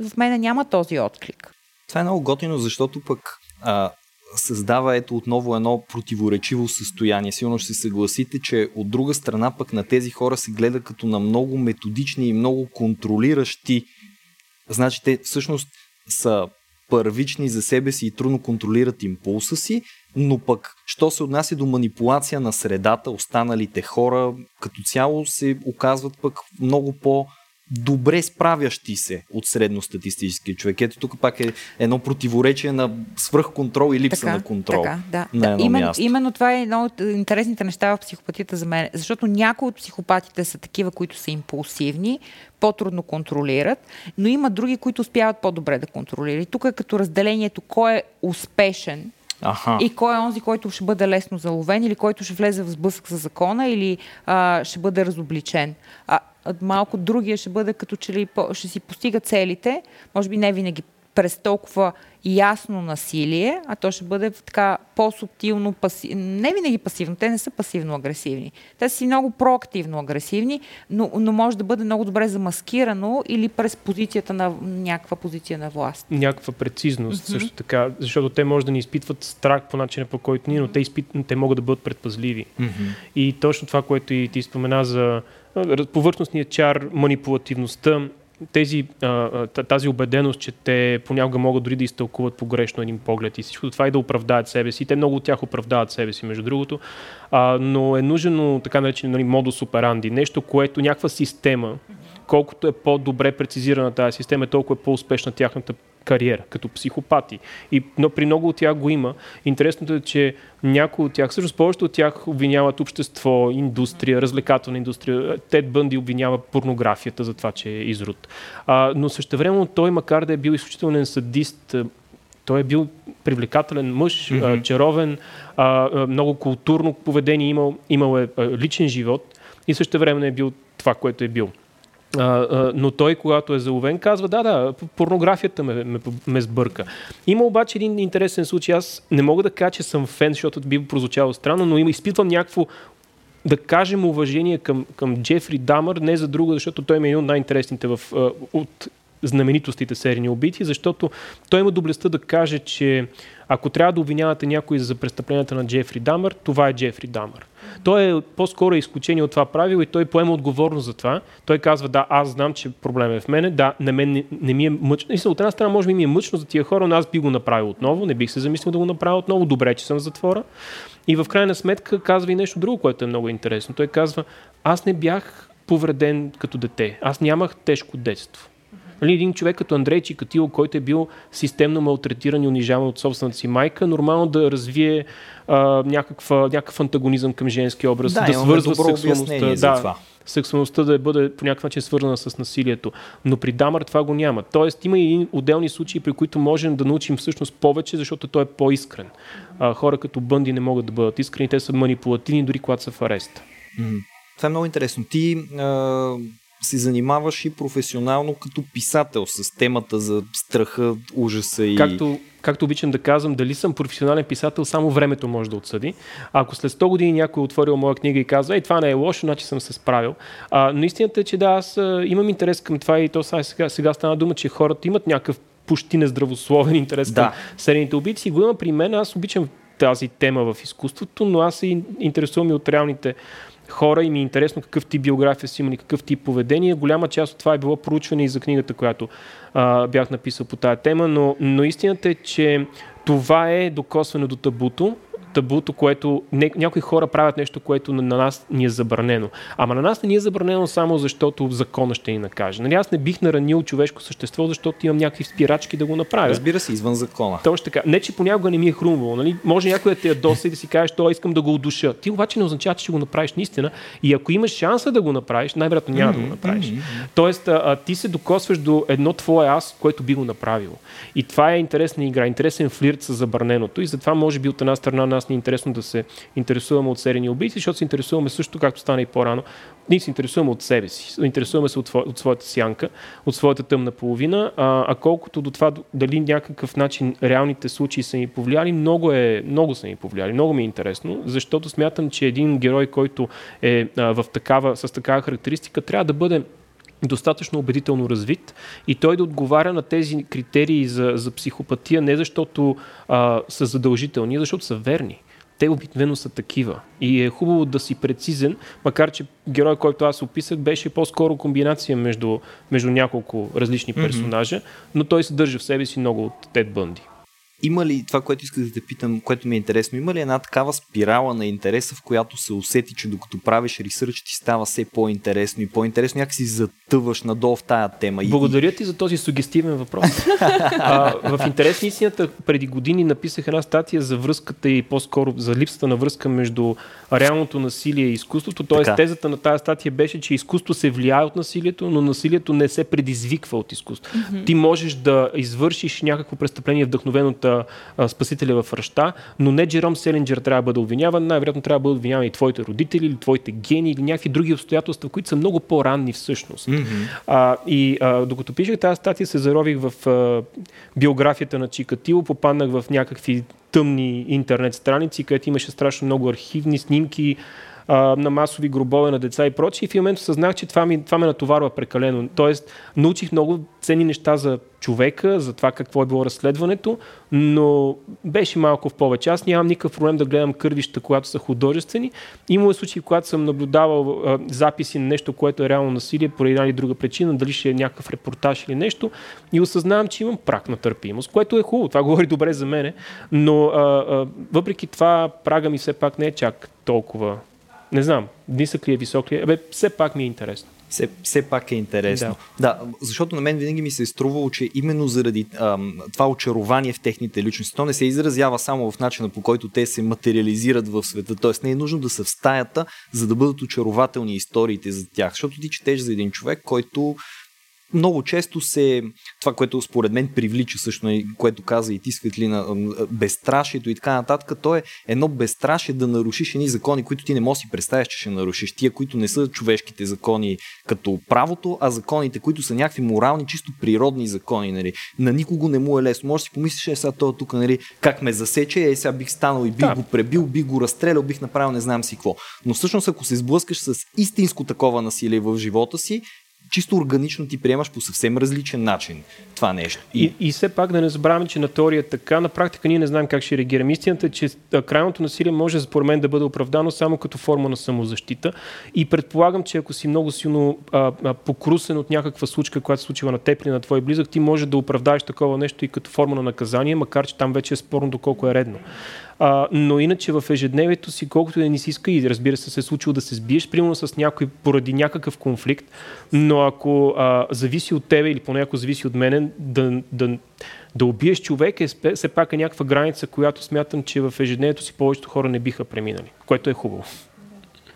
В мене няма този отклик. Това е много готино, защото пък а, създава ето отново едно противоречиво състояние. Силно ще се съгласите, че от друга страна пък на тези хора се гледа като на много методични и много контролиращи. Значи те всъщност са първични за себе си и трудно контролират импулса си, но пък, що се отнася до манипулация на средата, останалите хора като цяло се оказват пък много по- добре справящи се от средностатистически човек. Ето тук пак е едно противоречие на свръхконтрол и липса така, на контрол. Така, да. На едно именно, място. именно това е едно от интересните неща в психопатията за мен, защото някои от психопатите са такива, които са импулсивни, по-трудно контролират, но има други, които успяват по-добре да контролират. И тук е като разделението кой е успешен Аха. И кой е онзи, който ще бъде лесно заловен или който ще влезе в сблъсък с закона или а, ще бъде разобличен. А, малко другия ще бъде като че ли ще си постига целите, може би не винаги през толкова ясно насилие, а то ще бъде така по-субтилно, паси... не винаги пасивно, те не са пасивно-агресивни. Те са си много проактивно-агресивни, но, но може да бъде много добре замаскирано или през позицията на някаква позиция на власт. Някаква прецизност mm-hmm. също така, защото те може да ни изпитват страх по начина по който ние, но те, изпит... те могат да бъдат предпазливи. Mm-hmm. И точно това, което и ти спомена за повърхностния чар, манипулативността, тези, тази убеденост, че те понякога могат дори да изтълкуват погрешно един поглед и всичко това и да оправдаят себе си. Те много от тях оправдават себе си, между другото. Но е нужно така наречен нали, модус операнди, нещо, което някаква система, колкото е по-добре прецизирана тази система, толкова е по-успешна тяхната кариера, като психопати. И, но при много от тях го има. Интересното е, че някои от тях, всъщност повечето от тях обвиняват общество, индустрия, развлекателна индустрия. Тед Бънди обвинява порнографията за това, че е изрод. А, но време той, макар да е бил изключителен садист, той е бил привлекателен мъж, mm-hmm. чаровен, а, много културно поведение, имал, имал е личен живот и също време е бил това, което е бил. А, а, но той, когато е заловен, казва, да, да, порнографията ме, ме, ме сбърка. Има обаче един интересен случай. Аз не мога да кажа, че съм фен, защото би прозвучало странно, но има, изпитвам някакво да кажем уважение към, към Джефри Дамър, не за друго, защото той е един от най-интересните в, от знаменитостите серийни убийци, защото той има доблестта да каже, че ако трябва да обвинявате някой за престъпленията на Джефри Дамър, това е Джефри Дамър. Той е по-скоро изключение от това правило и той поема отговорност за това. Той казва, да, аз знам, че проблем е в мене, да, на мен не, не ми е мъчно. От една страна, може би ми е мъчно за тия хора, но аз би го направил отново, не бих се замислил да го направя отново, добре, че съм в затвора. И в крайна сметка казва и нещо друго, което е много интересно. Той казва, аз не бях повреден като дете. Аз нямах тежко детство. Нали, един човек като Андрей Чикатило, който е бил системно малтретиран и унижаван от собствената си майка, нормално да развие а, някаква, някакъв антагонизъм към женски образ, да, да свързва сексуалността. Да, това. сексуалността да бъде по някакъв начин свързана с насилието. Но при Дамър това го няма. Тоест има и отделни случаи, при които можем да научим всъщност повече, защото той е по-искрен. А, хора като Бънди не могат да бъдат искрени, те са манипулативни, дори когато са в ареста. Това е много интересно. Ти а, се занимаваш и професионално като писател с темата за страха, ужаса и... Както, както обичам да казвам, дали съм професионален писател, само времето може да отсъди. А ако след 100 години някой е отворил моя книга и казва, ей, това не е лошо, значи съм се справил. А, но истината е, че да, аз имам интерес към това и то сега, сега стана дума, че хората имат някакъв почти нездравословен интерес да. към серийните убийци. Го има при мен, аз обичам тази тема в изкуството, но аз се интересувам и от реалните хора и ми е интересно какъв тип биография си имали, какъв тип поведение. Голяма част от това е било проучване и за книгата, която а, бях написал по тая тема, но, но истината е, че това е докосване до табуто табуто, което не, някои хора правят нещо, което на, на нас ни е забранено. Ама на нас не ни е забранено само защото закона ще ни накаже. Нали, аз не бих наранил човешко същество, защото имам някакви спирачки да го направя. Разбира се, извън закона. Точно така. Не, че понякога не ми е хрумвало. Нали? Може някой да те ядоса и да си кажеш, то искам да го удуша. Ти обаче не означава, че ще го направиш наистина. И ако имаш шанса да го направиш, най-вероятно няма mm-hmm, да го направиш. Mm-hmm. Тоест, а, а, ти се докосваш до едно твое аз, което би го направило. И това е интересна игра, интересен флирт с забраненото. И затова, може би, от една страна нас ни е интересно да се интересуваме от серийни убийци, защото се интересуваме също, както стана и по-рано, ние се интересуваме от себе си, интересуваме се от, от своята сянка, от своята тъмна половина, а, а колкото до това дали някакъв начин реалните случаи са ни повлияли, много, е, много са ни повлияли, много ми е интересно, защото смятам, че един герой, който е а, в такава, с такава характеристика, трябва да бъде достатъчно убедително развит и той да отговаря на тези критерии за, за психопатия не защото а, са задължителни, а защото са верни те обикновено са такива. И е хубаво да си прецизен, макар че герой, който аз описах, беше по-скоро комбинация между, между няколко различни персонажа, mm-hmm. но той съдържа в себе си много от Тед Бънди има ли това, което исках да те питам, което ми е интересно, има ли една такава спирала на интереса, в която се усети, че докато правиш ресърч ти става все по-интересно и по-интересно, някакси затъваш надолу в тая тема? Благодаря ти за този сугестивен въпрос. <laughs> а, в интерес на истината, преди години написах една статия за връзката и по-скоро за липсата на връзка между реалното насилие и изкуството. Тоест, тезата на тази статия беше, че изкуство се влияе от насилието, но насилието не се предизвиква от изкуство. Mm-hmm. Ти можеш да извършиш някакво престъпление вдъхновено от а, спасителя в ръща, но не Джером Селинджер трябва да бъде обвиняван, най-вероятно трябва да бъде обвиняван и твоите родители, или твоите гени, или някакви други обстоятелства, които са много по-ранни всъщност. Mm-hmm. А, и а, докато пишех тази статия, се зарових в а, биографията на Чикатило, попаднах в някакви тъмни интернет страници, където имаше страшно много архивни снимки, а, на масови гробове на деца и прочие. И в момента съзнах, че това, ми, това ме натоварва прекалено. Тоест, научих много ценни неща за човека, за това какво е било разследването, но беше малко в повече. Аз нямам никакъв проблем да гледам кървища, когато са художествени. Има случаи, когато съм наблюдавал а, записи на нещо, което е реално насилие по една или друга причина, дали ще е някакъв репортаж или нещо, и осъзнавам, че имам прак на търпимост, което е хубаво. Това <laughs> говори добре за мене, но а, а, въпреки това прага ми все пак не е чак толкова не знам, нисък ли е, висок ли е, абе, все пак ми е интересно. Все, все пак е интересно. Да. да, защото на мен винаги ми се е струвало, че именно заради ам, това очарование в техните личности, то не се изразява само в начина по който те се материализират в света. Тоест не е нужно да са в стаята, за да бъдат очарователни историите за тях. Защото ти четеш за един човек, който много често се, това, което според мен привлича също, нали, което каза и ти Светлина, безстрашието и така нататък, то е едно безстрашие да нарушиш едни закони, които ти не можеш да си представиш, че ще нарушиш. Тия, които не са човешките закони като правото, а законите, които са някакви морални, чисто природни закони. Нали. На никого не му е лесно. Може да си помислиш, е сега това тук, нали, как ме засече, е сега бих станал и бих да. го пребил, бих го разстрелял, бих направил не знам си какво. Но всъщност, ако се сблъскаш с истинско такова насилие в живота си, чисто органично ти приемаш по съвсем различен начин това нещо. И, и, и все пак да не забравяме, че на теория така, на практика ние не знаем как ще реагираме. Истината е, че крайното насилие може според мен да бъде оправдано само като форма на самозащита. И предполагам, че ако си много силно а, а, покрусен от някаква случка, която се случила на теб или на твой близък, ти може да оправдаеш такова нещо и като форма на наказание, макар че там вече е спорно доколко е редно. А, но иначе в ежедневието си, колкото да ни си иска и разбира се, се е случило да се сбиеш, примерно с някой поради някакъв конфликт, но ако а, зависи от тебе или поне ако зависи от мене, да, да, да убиеш човек е все пак е някаква граница, която смятам, че в ежедневието си повечето хора не биха преминали, което е хубаво.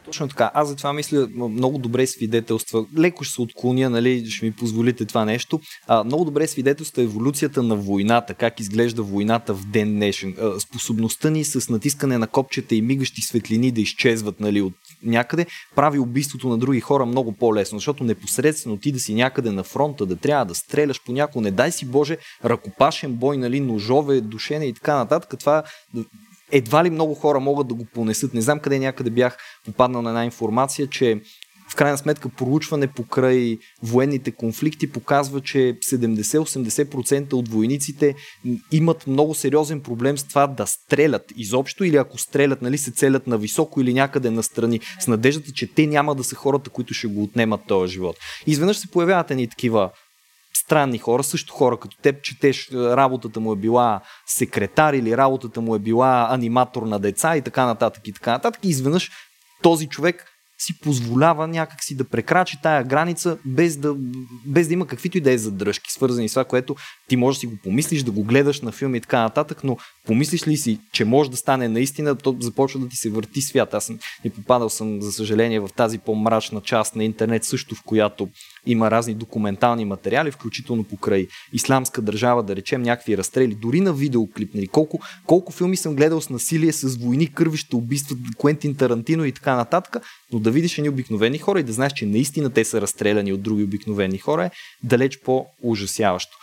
Точно така. Аз за това мисля много добре свидетелства. Леко ще се отклоня, нали, ще ми позволите това нещо. А, много добре свидетелства еволюцията на войната, как изглежда войната в ден днешен. А, способността ни с натискане на копчета и мигащи светлини да изчезват нали, от някъде, прави убийството на други хора много по-лесно, защото непосредствено ти да си някъде на фронта, да трябва да стреляш по някого, не дай си Боже, ръкопашен бой, нали, ножове, душене и така нататък, това едва ли много хора могат да го понесат. Не знам къде някъде бях попаднал на една информация, че в крайна сметка проучване покрай военните конфликти показва, че 70-80% от войниците имат много сериозен проблем с това да стрелят изобщо или ако стрелят, нали, се целят на високо или някъде настрани, с надеждата, че те няма да са хората, които ще го отнемат този живот. И изведнъж се появяват едни такива странни хора, също хора като теб, четеш, е, работата му е била секретар или работата му е била аниматор на деца и така нататък и така нататък. И изведнъж този човек си позволява някакси да прекрачи тая граница, без да, без да има каквито и да е задръжки, свързани с това, което ти можеш да си го помислиш, да го гледаш на филми и така нататък, но помислиш ли си, че може да стане наистина, то започва да ти се върти свят. Аз съм и попадал съм, за съжаление, в тази по-мрачна част на интернет, също в която има разни документални материали, включително покрай исламска държава, да речем някакви разстрели, дори на видеоклип. Нали, колко, колко филми съм гледал с насилие, с войни, кървища, убийства, Куентин Тарантино и така нататък, но да видиш едни обикновени хора и да знаеш, че наистина те са разстреляни от други обикновени хора е далеч по-ужасяващо.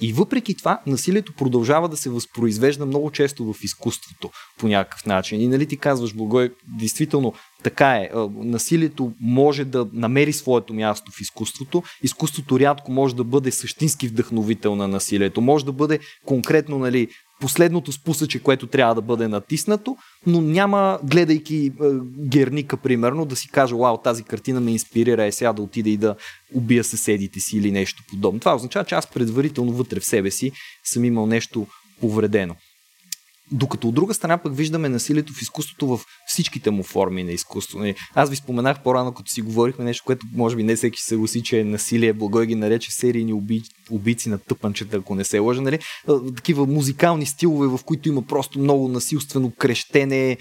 И въпреки това, насилието продължава да се възпроизвежда много често в изкуството по някакъв начин. И нали ти казваш, Благой, действително така е. Насилието може да намери своето място в изкуството. Изкуството рядко може да бъде същински вдъхновител на насилието. Може да бъде конкретно нали, последното спусъче, което трябва да бъде натиснато, но няма, гледайки е, Герника, примерно, да си каже, вау, тази картина ме инспирира, е сега да отида и да убия съседите си или нещо подобно. Това означава, че аз предварително вътре в себе си съм имал нещо повредено. Докато от друга страна пък виждаме насилието в изкуството в всичките му форми на изкуство. Нали, аз ви споменах по-рано, като си говорихме нещо, което може би не всеки се гласи, че е насилие. Благой ги нарече серийни убийци, убийци на тъпанчета, ако не се лъжа. Нали? Такива музикални стилове, в които има просто много насилствено крещене,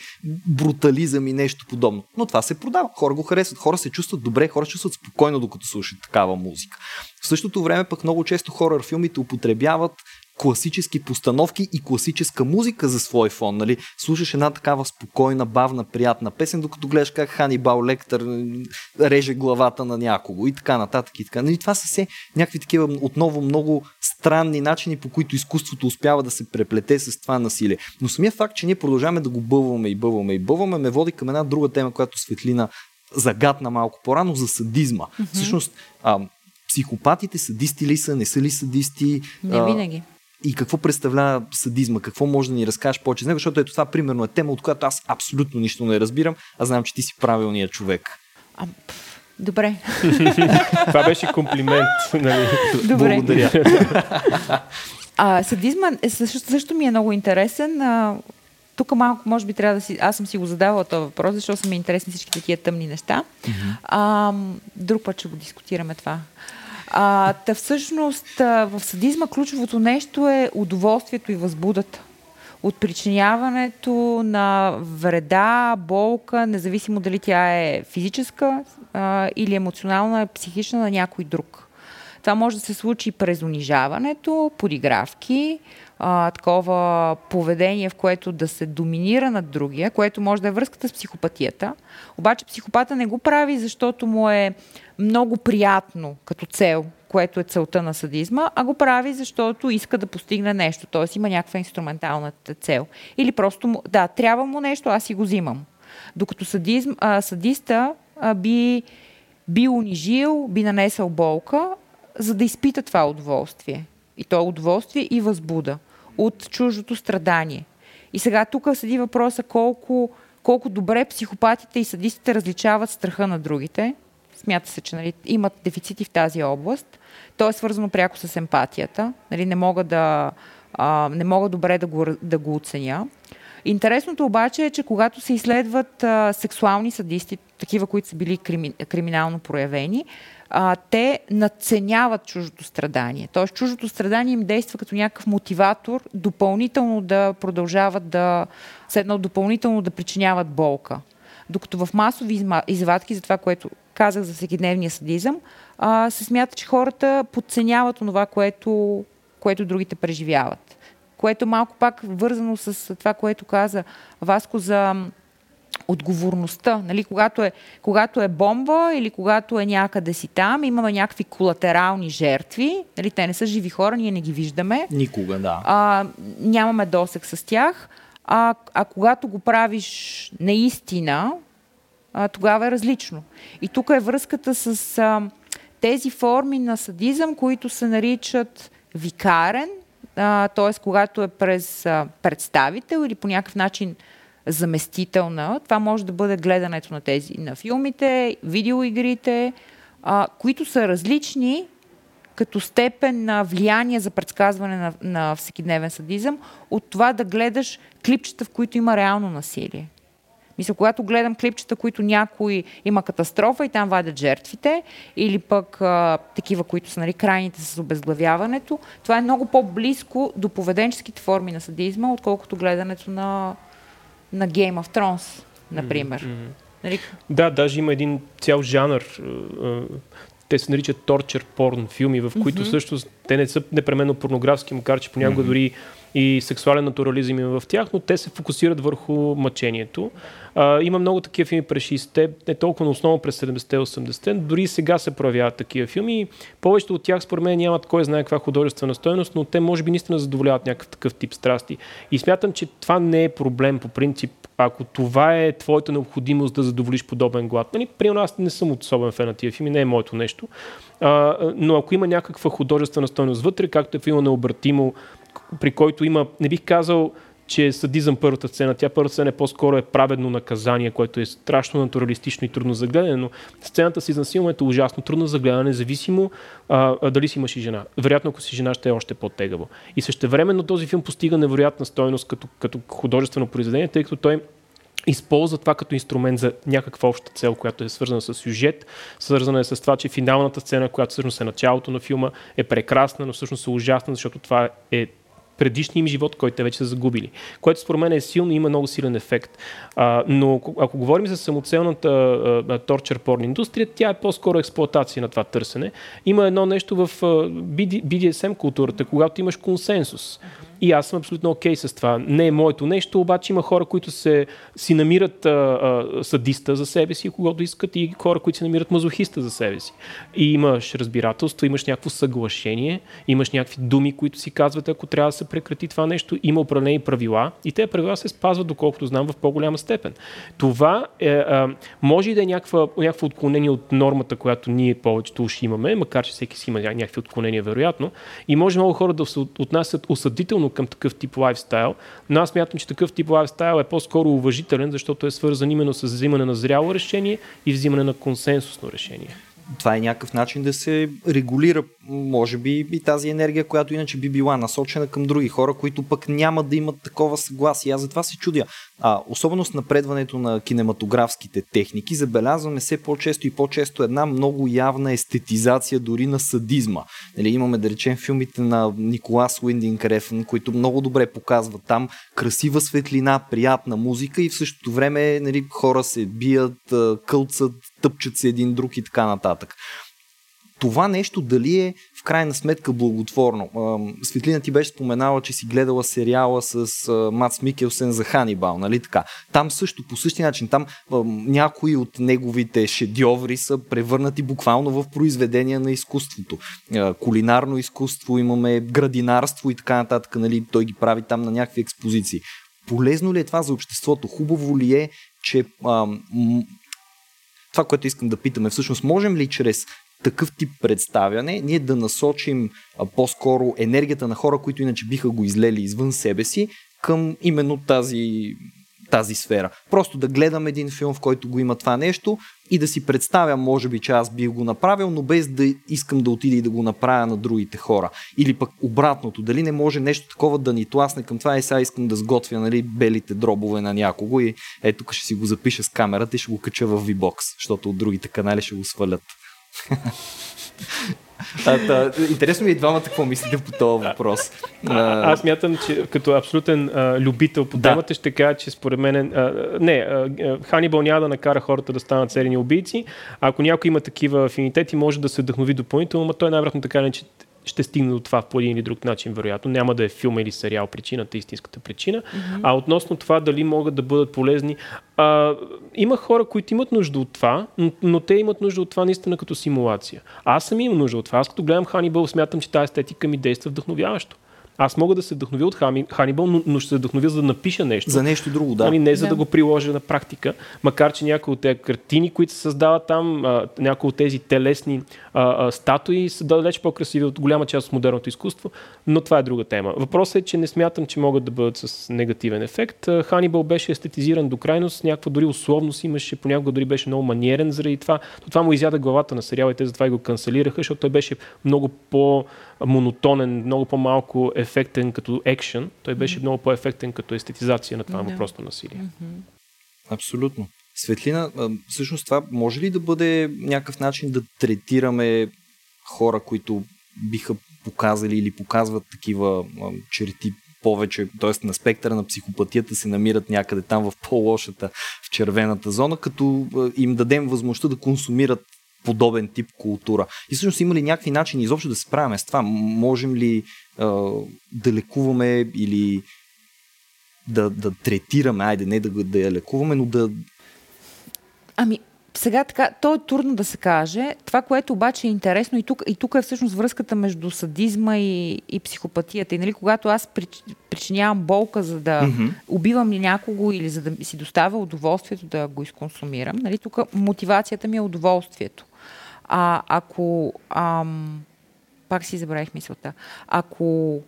брутализъм и нещо подобно. Но това се продава. Хора го харесват. Хора се чувстват добре, хора се чувстват спокойно, докато слушат такава музика. В същото време пък много често хорър филмите употребяват класически постановки и класическа музика за свой фон. Нали? Слушаш една такава спокойна, бавна, приятна песен, докато гледаш как Ханибал Лектър реже главата на някого и така нататък. И така. Нали? Това са все някакви такива отново много странни начини, по които изкуството успява да се преплете с това насилие. Но самия факт, че ние продължаваме да го бълваме и бълваме и бълваме, ме води към една друга тема, която Светлина загадна малко по-рано за садизма. Mm-hmm. Всъщност, а, психопатите садисти ли са, не са ли садисти? Не винаги и какво представлява садизма, какво може да ни разкажеш повече за него, защото ето това примерно е тема, от която аз абсолютно нищо не разбирам, а знам, че ти си правилният човек. А, добре. <laughs> това беше комплимент. Нали? Добре. Благодаря. а, садизма е, също, също ми е много интересен. А, тук малко, може би, трябва да си. Аз съм си го задавала този въпрос, защото са ми интересни всички такива тъмни неща. Mm-hmm. А, друг път ще го дискутираме това. А, та всъщност в садизма ключовото нещо е удоволствието и възбудата от причиняването на вреда, болка, независимо дали тя е физическа а, или емоционална, психична на някой друг. Това може да се случи през унижаването, подигравки, а, такова поведение, в което да се доминира над другия, което може да е връзката с психопатията. Обаче психопата не го прави, защото му е много приятно като цел, което е целта на садизма, а го прави, защото иска да постигне нещо, т.е. има някаква инструментална цел. Или просто, да, трябва му нещо, аз си го взимам. Докато садизм, а, садиста а, би, би унижил, би нанесъл болка, за да изпита това удоволствие. И то удоволствие и възбуда от чуждото страдание. И сега тук седи въпроса колко, колко добре психопатите и садистите различават страха на другите. Смята се, че нали, имат дефицити в тази област. То е свързано пряко с емпатията. Нали, не, мога да, а, не мога добре да го, да го оценя. Интересното обаче е, че когато се изследват а, сексуални садисти, такива, които са били крими, криминално проявени, а, те надценяват чуждото страдание. Тоест, чуждото страдание им действа като някакъв мотиватор допълнително да продължават да, седнал допълнително да причиняват болка. Докато в масови извадки, за това, което казах за всекидневния садизъм, а, се смята, че хората подценяват това, което, което другите преживяват. Което малко пак вързано с това, което каза Васко за отговорността. Нали? Когато, е, когато е бомба или когато е някъде си там, имаме някакви колатерални жертви. Нали? Те не са живи хора, ние не ги виждаме. Никога, да. А, нямаме досек с тях. А, а когато го правиш наистина, тогава е различно. И тук е връзката с а, тези форми на садизъм, които се наричат викарен, т.е. когато е през а, представител или по някакъв начин заместителна. Това може да бъде гледането на тези, на филмите, видеоигрите, а, които са различни като степен на влияние за предсказване на, на всекидневен садизъм, от това да гледаш клипчета, в които има реално насилие. Мисля, когато гледам клипчета, които някой има катастрофа и там вадят жертвите, или пък а, такива, които са нали, крайните с обезглавяването, това е много по-близко до поведенческите форми на садизма, отколкото гледането на на Game of Thrones, например. Mm-hmm. Нали? Да, даже има един цял жанр. Те се наричат торчер порн филми, в които mm-hmm. също те не са непременно порнографски, макар че понякога mm-hmm. дори и сексуален натурализъм има в тях, но те се фокусират върху мъчението. А, има много такива филми през 60-те, не толкова на основно през 70-те, 80-те, дори сега се проявяват такива филми. Повечето от тях, според мен, нямат кой знае каква художествена стоеност, но те може би наистина задоволяват някакъв такъв тип страсти. И смятам, че това не е проблем по принцип ако това е твоята необходимост да задоволиш подобен глад. Нали, при нас не съм особен фен на тия филми, не е моето нещо. А, но ако има някаква художествена стойност вътре, както е филма Необратимо, при който има, не бих казал, че е садизъм първата сцена. Тя първата сцена е по-скоро е праведно наказание, което е страшно натуралистично и трудно за гледане, но сцената с изнасилването е ужасно трудно за гледане, независимо а, а, дали си имаш и жена. Вероятно, ако си жена, ще е още по-тегаво. И същевременно този филм постига невероятна стойност като, като художествено произведение, тъй като той използва това като инструмент за някаква обща цел, която е свързана с сюжет, свързана е с това, че финалната сцена, която всъщност е началото на филма, е прекрасна, но всъщност е ужасна, защото това е предишния им живот, който те вече са загубили. Което според мен е силно и има много силен ефект. А, но ако говорим за самоцелната торчер порн индустрия, тя е по-скоро експлоатация на това търсене. Има едно нещо в BDSM културата, когато имаш консенсус. И аз съм абсолютно окей okay с това. Не е моето нещо, обаче има хора, които се, си намират а, а, садиста за себе си, когато искат, и хора, които си намират мазохиста за себе си. И имаш разбирателство, имаш някакво съглашение, имаш някакви думи, които си казват, ако трябва да се прекрати това нещо. Има определени правила и тези правила се спазват, доколкото знам, в по-голяма степен. Това е, а, може и да е някаква, някакво отклонение от нормата, която ние повечето уши имаме, макар че всеки си има някакви отклонения, вероятно. И може много хора да се отнасят осъдително към такъв тип лайфстайл, но аз мятам, че такъв тип лайфстайл е по-скоро уважителен, защото е свързан именно с взимане на зряло решение и взимане на консенсусно решение това е някакъв начин да се регулира, може би, и тази енергия, която иначе би била насочена към други хора, които пък няма да имат такова съгласие. Аз затова се чудя. А, особено с напредването на кинематографските техники, забелязваме все по-често и по-често една много явна естетизация дори на садизма. Нали, имаме, да речем, филмите на Николас Уиндинг Рефен, които много добре показват там красива светлина, приятна музика и в същото време нали, хора се бият, кълцат, тъпчат се един друг и така нататък. Това нещо дали е в крайна сметка благотворно. Светлина ти беше споменала, че си гледала сериала с Мац Микелсен за Ханибал, нали така? Там също по същия начин, там някои от неговите шедьоври са превърнати буквално в произведения на изкуството. Кулинарно изкуство, имаме градинарство и така нататък, нали? Той ги прави там на някакви експозиции. Полезно ли е това за обществото? Хубаво ли е, че това, което искам да питаме, всъщност можем ли чрез такъв тип представяне, ние да насочим а, по-скоро енергията на хора, които иначе биха го излели извън себе си, към именно тази, тази сфера. Просто да гледам един филм, в който го има това нещо и да си представя, може би, че аз бих го направил, но без да искам да отида и да го направя на другите хора. Или пък обратното, дали не може нещо такова да ни тласне към това и сега искам да сготвя нали, белите дробове на някого и ето тук ще си го запиша с камерата и ще го кача в VBOX, защото от другите канали ще го свалят. А, та, интересно ми е двамата какво мислите по този въпрос. А, аз мятам, че като абсолютен а, любител по темата да. ще кажа, че според мен... А, не, а, Ханибал няма да накара хората да станат серийни убийци. Ако някой има такива афинитети, може да се вдъхнови допълнително, но той най-вероятно така не, че ще стигне до това по един или друг начин, вероятно. Няма да е филм или сериал причината, истинската причина. Mm-hmm. А относно това дали могат да бъдат полезни, а, има хора, които имат нужда от това, но, но те имат нужда от това наистина като симулация. Аз съм имам нужда от това. Аз като гледам Ханибъл, смятам, че тази естетика ми действа вдъхновяващо. Аз мога да се вдъхновя от Ханибал, но, но ще се вдъхновя за да напиша нещо. За нещо друго, да. Ами не за да. да го приложа на практика, макар че някои от тези картини, които се създават там, а, някои от тези телесни а, а, статуи са далеч по-красиви от голяма част от модерното изкуство, но това е друга тема. Въпросът е, че не смятам, че могат да бъдат с негативен ефект. Ханибал беше естетизиран до крайност, някаква дори условност имаше, понякога дори беше много маниерен заради това. То това му изяда главата на сериала и те затова и го канцелираха, защото той беше много по- монотонен, много по-малко ефектен като екшен. Той беше mm-hmm. много по-ефектен като естетизация на това yeah. му просто насилие. Mm-hmm. Абсолютно. Светлина, всъщност това може ли да бъде някакъв начин да третираме хора, които биха показали или показват такива черти повече, т.е. на спектъра на психопатията се намират някъде там в по-лошата, в червената зона, като им дадем възможността да консумират подобен тип култура. И всъщност има ли някакви начини изобщо да се справяме с това? Можем ли а, да лекуваме или да, да третираме, айде не да, да я лекуваме, но да... Ами, сега така, то е трудно да се каже. Това, което обаче е интересно и тук, и тук е всъщност връзката между садизма и, и психопатията. И нали, когато аз прич, причинявам болка, за да mm-hmm. убивам някого или за да си доставя удоволствието да го изконсумирам, нали, тук мотивацията ми е удоволствието. А ако... Ам, пак си забравих мисълта. Ако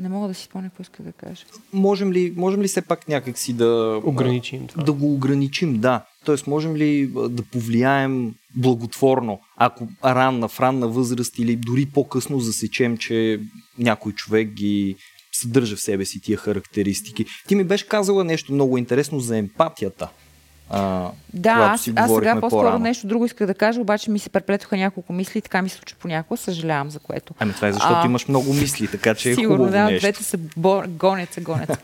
не мога да си спомня какво иска да кажа. Можем ли, можем ли все пак някакси да... Ограничим това. Да го ограничим, да. Тоест, можем ли да повлияем благотворно, ако ранна, в ранна възраст или дори по-късно засечем, че някой човек ги съдържа в себе си тия характеристики. Ти ми беше казала нещо много интересно за емпатията. А, да, аз, аз сега по-скоро по-рано. нещо друго исках да кажа, обаче ми се преплетоха няколко мисли и така ми се случи понякога, съжалявам за което. Ами това е защото а, имаш много мисли, така че е сигурно, хубаво да, нещо. двете са бо... гонят се, гонят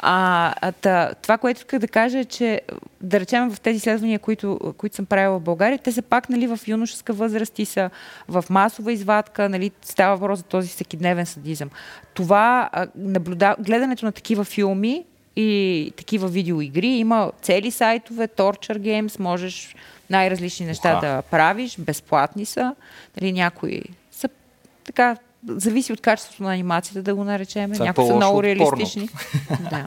а, та, това, което исках да кажа е, че да речем в тези изследвания, които, които съм правила в България, те са пак нали, в юношеска възраст и са в масова извадка, нали, става въпрос за този всекидневен садизъм. Това, наблюда... гледането на такива филми и такива видеоигри. Има цели сайтове, Torture Games, можеш най-различни неща Уха. да правиш, безплатни са. Нали, някои са така, зависи от качеството на анимацията, да го наречем. Някои са много реалистични. <laughs> да.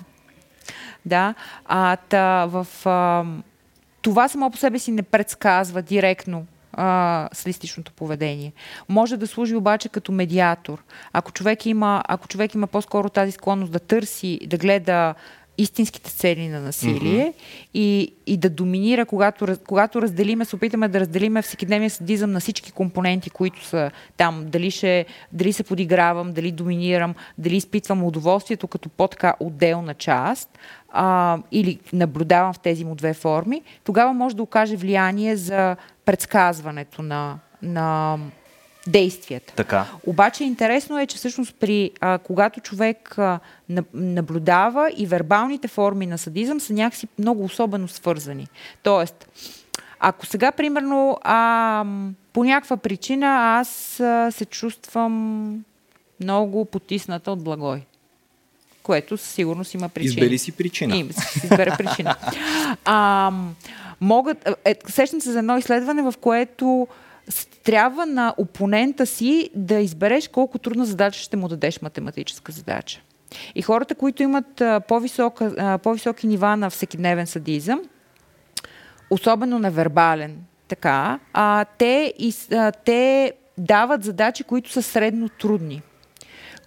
Да. А, та, в, а, това само по себе си не предсказва директно а, с листичното поведение. Може да служи обаче като медиатор. Ако човек има, ако човек има по-скоро тази склонност да търси, да гледа истинските цели на насилие mm-hmm. и, и да доминира, когато, когато разделиме, се опитаме да разделиме всекидневния садизъм на всички компоненти, които са там. Дали, ще, дали се подигравам, дали доминирам, дали изпитвам удоволствието като по-така отделна част а, или наблюдавам в тези му две форми, тогава може да окаже влияние за предсказването на, на действията. Така. Обаче интересно е, че всъщност при а, когато човек а, наблюдава и вербалните форми на садизъм са някакси много особено свързани. Тоест, Ако сега, примерно, а, по някаква причина аз а, се чувствам много потисната от благой, което със сигурност има причина. Избери си причина. Има, си избере причина. <laughs> А, могат, е, сещам се за едно изследване, в което трябва на опонента си да избереш колко трудна задача ще му дадеш математическа задача. И хората, които имат по-висока, по-високи нива на всекидневен садизъм, особено невербален, така, а, те, а, те дават задачи, които са средно трудни.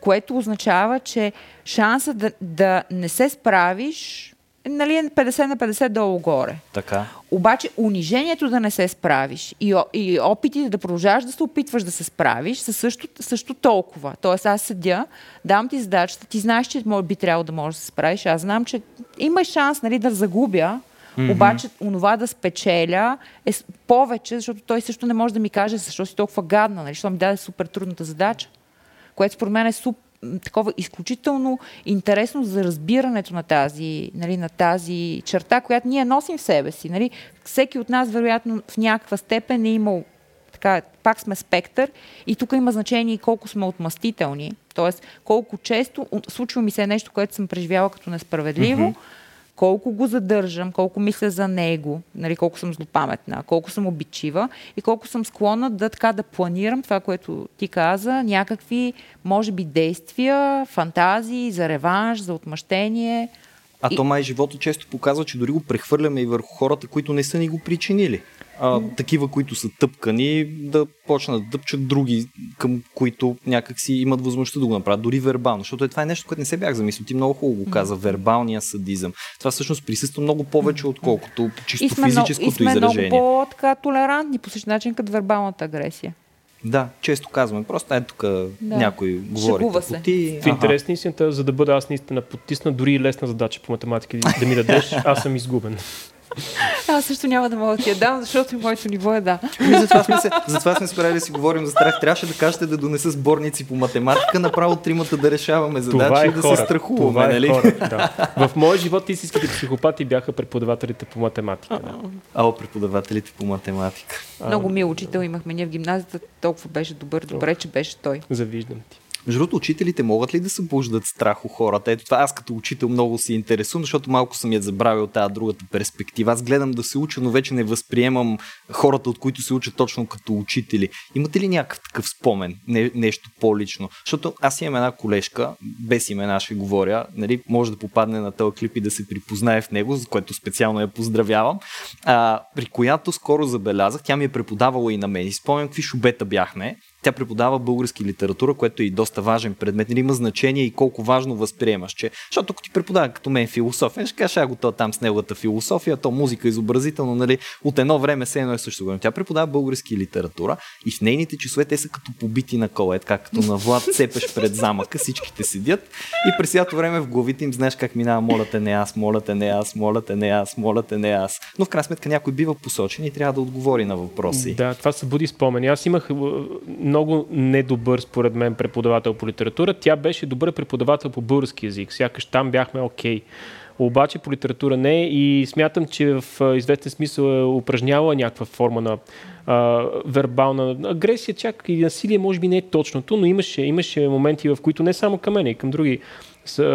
Което означава, че шанса да, да не се справиш нали, 50 е на 50 долу-горе. Така. Обаче унижението да не се справиш и, и опитите да продължаваш да се опитваш да се справиш са също, също толкова. Тоест аз седя, дам ти задачата, ти знаеш, че би трябвало да можеш да се справиш. Аз знам, че има шанс нали, да загубя, Mm-hmm. Обаче, онова да спечеля е повече, защото той също не може да ми каже защо си толкова гадна, нали? защото ми даде супер трудната задача. Което според мен е суп, такова изключително интересно за разбирането на тази, нали, на тази черта, която ние носим в себе си. Нали? Всеки от нас, вероятно, в някаква степен е имал така, пак сме спектър и тук има значение колко сме отмъстителни. Тоест, колко често случва ми се е нещо, което съм преживяла като несправедливо, mm-hmm колко го задържам, колко мисля за него, нали, колко съм злопаметна, колко съм обичива и колко съм склонна да така да планирам това, което ти каза, някакви, може би, действия, фантазии за реванш, за отмъщение. А и... то май живота често показва, че дори го прехвърляме и върху хората, които не са ни го причинили а, такива, които са тъпкани, да почнат да тъпчат други, към които някакси имат възможността да го направят, дори вербално. Защото е, това е нещо, което не се бях замислил. Ти много хубаво го каза, вербалния садизъм. Това всъщност присъства много повече, отколкото чисто и сме физическото и сме изражение. много по-така толерантни по същия начин като вербалната агресия. Да, често казваме. Просто е тук да. някой говори. се. Ти... В интерес на истината, за да бъда аз наистина потисна, дори и лесна задача по математика да ми дадеш, аз съм изгубен. <laughs> Аз също няма да мога да ти я дам, защото и моето ниво е да. Ами, затова сме, се, затова сме спрели да си говорим за страх. Трябваше да кажете да донеса сборници по математика, направо тримата да решаваме задачи е и да хора. се страхуваме. Това е нали? Хора, да. В моя живот истинските психопати бяха преподавателите по математика. Да. А, преподавателите по математика. Много мил учител имахме ние в гимназията, толкова беше добър, добре, че беше той. Завиждам ти. Между другото, учителите могат ли да събуждат страх у хората? Ето това аз като учител много се интересувам, защото малко съм я забравил тази другата перспектива. Аз гледам да се уча, но вече не възприемам хората, от които се учат точно като учители. Имате ли някакъв такъв спомен? Не, нещо по-лично? Защото аз имам една колежка, без имена ще говоря, нали, може да попадне на този клип и да се припознае в него, за което специално я поздравявам, а, при която скоро забелязах, тя ми е преподавала и на мен. И спомням какви шубета бяхме тя преподава български литература, което е и доста важен предмет. Нали има значение и колко важно възприемаш. Че, защото ако ти преподава като мен философия, ще кажа, го то там с неговата философия, то музика изобразително, нали, от едно време се едно е също. Тя преподава български литература и в нейните часове те са като побити на кола, е така като на Влад <laughs> цепеш пред замъка, всичките седят и през цялото време в главите им знаеш как минава, моля те не аз, моля те не аз, моля те не аз, моля те не аз. Но в крайна сметка някой бива посочен и трябва да отговори на въпроси. Да, това се буди спомени. Аз имах много недобър, според мен, преподавател по литература. Тя беше добър преподавател по български язик. Сякаш там бяхме окей. Okay. Обаче по литература не и смятам, че в известен смисъл е упражняла някаква форма на а, вербална агресия, чак и насилие може би не е точното, но имаше, имаше моменти, в които не само към мен, и към други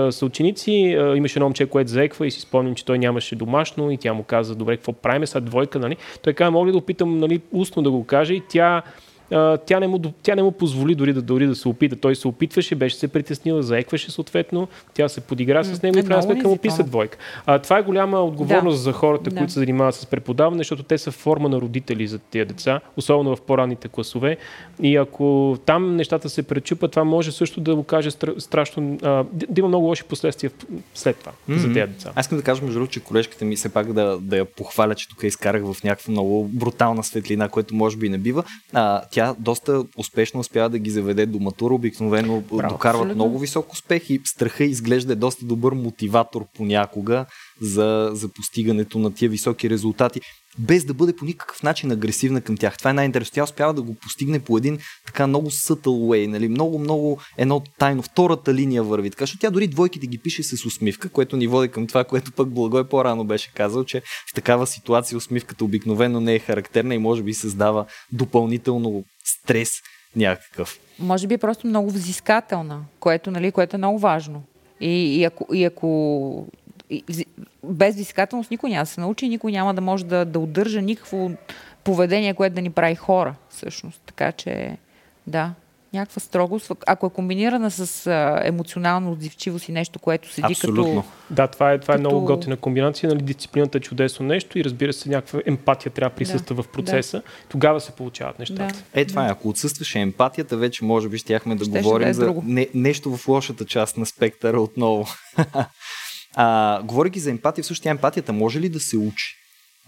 съученици. Имаше едно момче, което заеква и си спомням, че той нямаше домашно и тя му каза, добре, какво правим сега двойка, нали? Той каза, мога ли да опитам нали, устно да го каже и тя тя не, му, тя не му позволи дори да, дори да се опита. Той се опитваше, беше се притеснила, заекваше съответно, тя се подигра с него и в крайна сметка му писа двойка. А, това е голяма отговорност да. за хората, да. които се занимават с преподаване, защото те са форма на родители за тези деца, особено в по-ранните класове. И ако там нещата се пречупат, това може също да го каже страшно, а, да има много лоши последствия след това mm-hmm. за тези деца. Аз искам да кажа, между другото, че колежката ми все пак да, да я похваля, че тук изкарах в някаква много брутална светлина, което може би не бива. А, тя тя доста успешно успява да ги заведе до матура, обикновено Браво, докарват абсолютно. много висок успех и страха изглежда доста добър мотиватор понякога за, за постигането на тия високи резултати. без да бъде по никакъв начин агресивна към тях. Това е най-интересно. Тя успява да го постигне по един така много subtle way, нали? много, много едно тайно. Втората линия върви. Така, защото тя дори двойките ги пише с усмивка, което ни води към това, което пък Благой по-рано беше казал, че в такава ситуация усмивката обикновено не е характерна и може би създава допълнително стрес някакъв. Може би е просто много взискателна, което, нали, което е много важно. И, и ако, и ако без взискателност никой няма да се научи, никой няма да може да, да удържа никакво поведение, което да ни прави хора, всъщност. Така че, да, някаква строгост. Ако е комбинирана с а, емоционална отзивчивост и нещо, което седи Абсолютно. като... Да, това е, това като... е много готина комбинация. Нали, дисциплината е чудесно нещо и разбира се, някаква емпатия трябва да присъства да, в процеса. Да. Тогава се получават нещата. Да. Е, това е. Ако отсъстваше емпатията, вече може би щяхме да Щеше говорим да е за не, нещо в лошата част на спектъра отново. <laughs> а, говоряки за емпатия, всъщност емпатията може ли да се учи?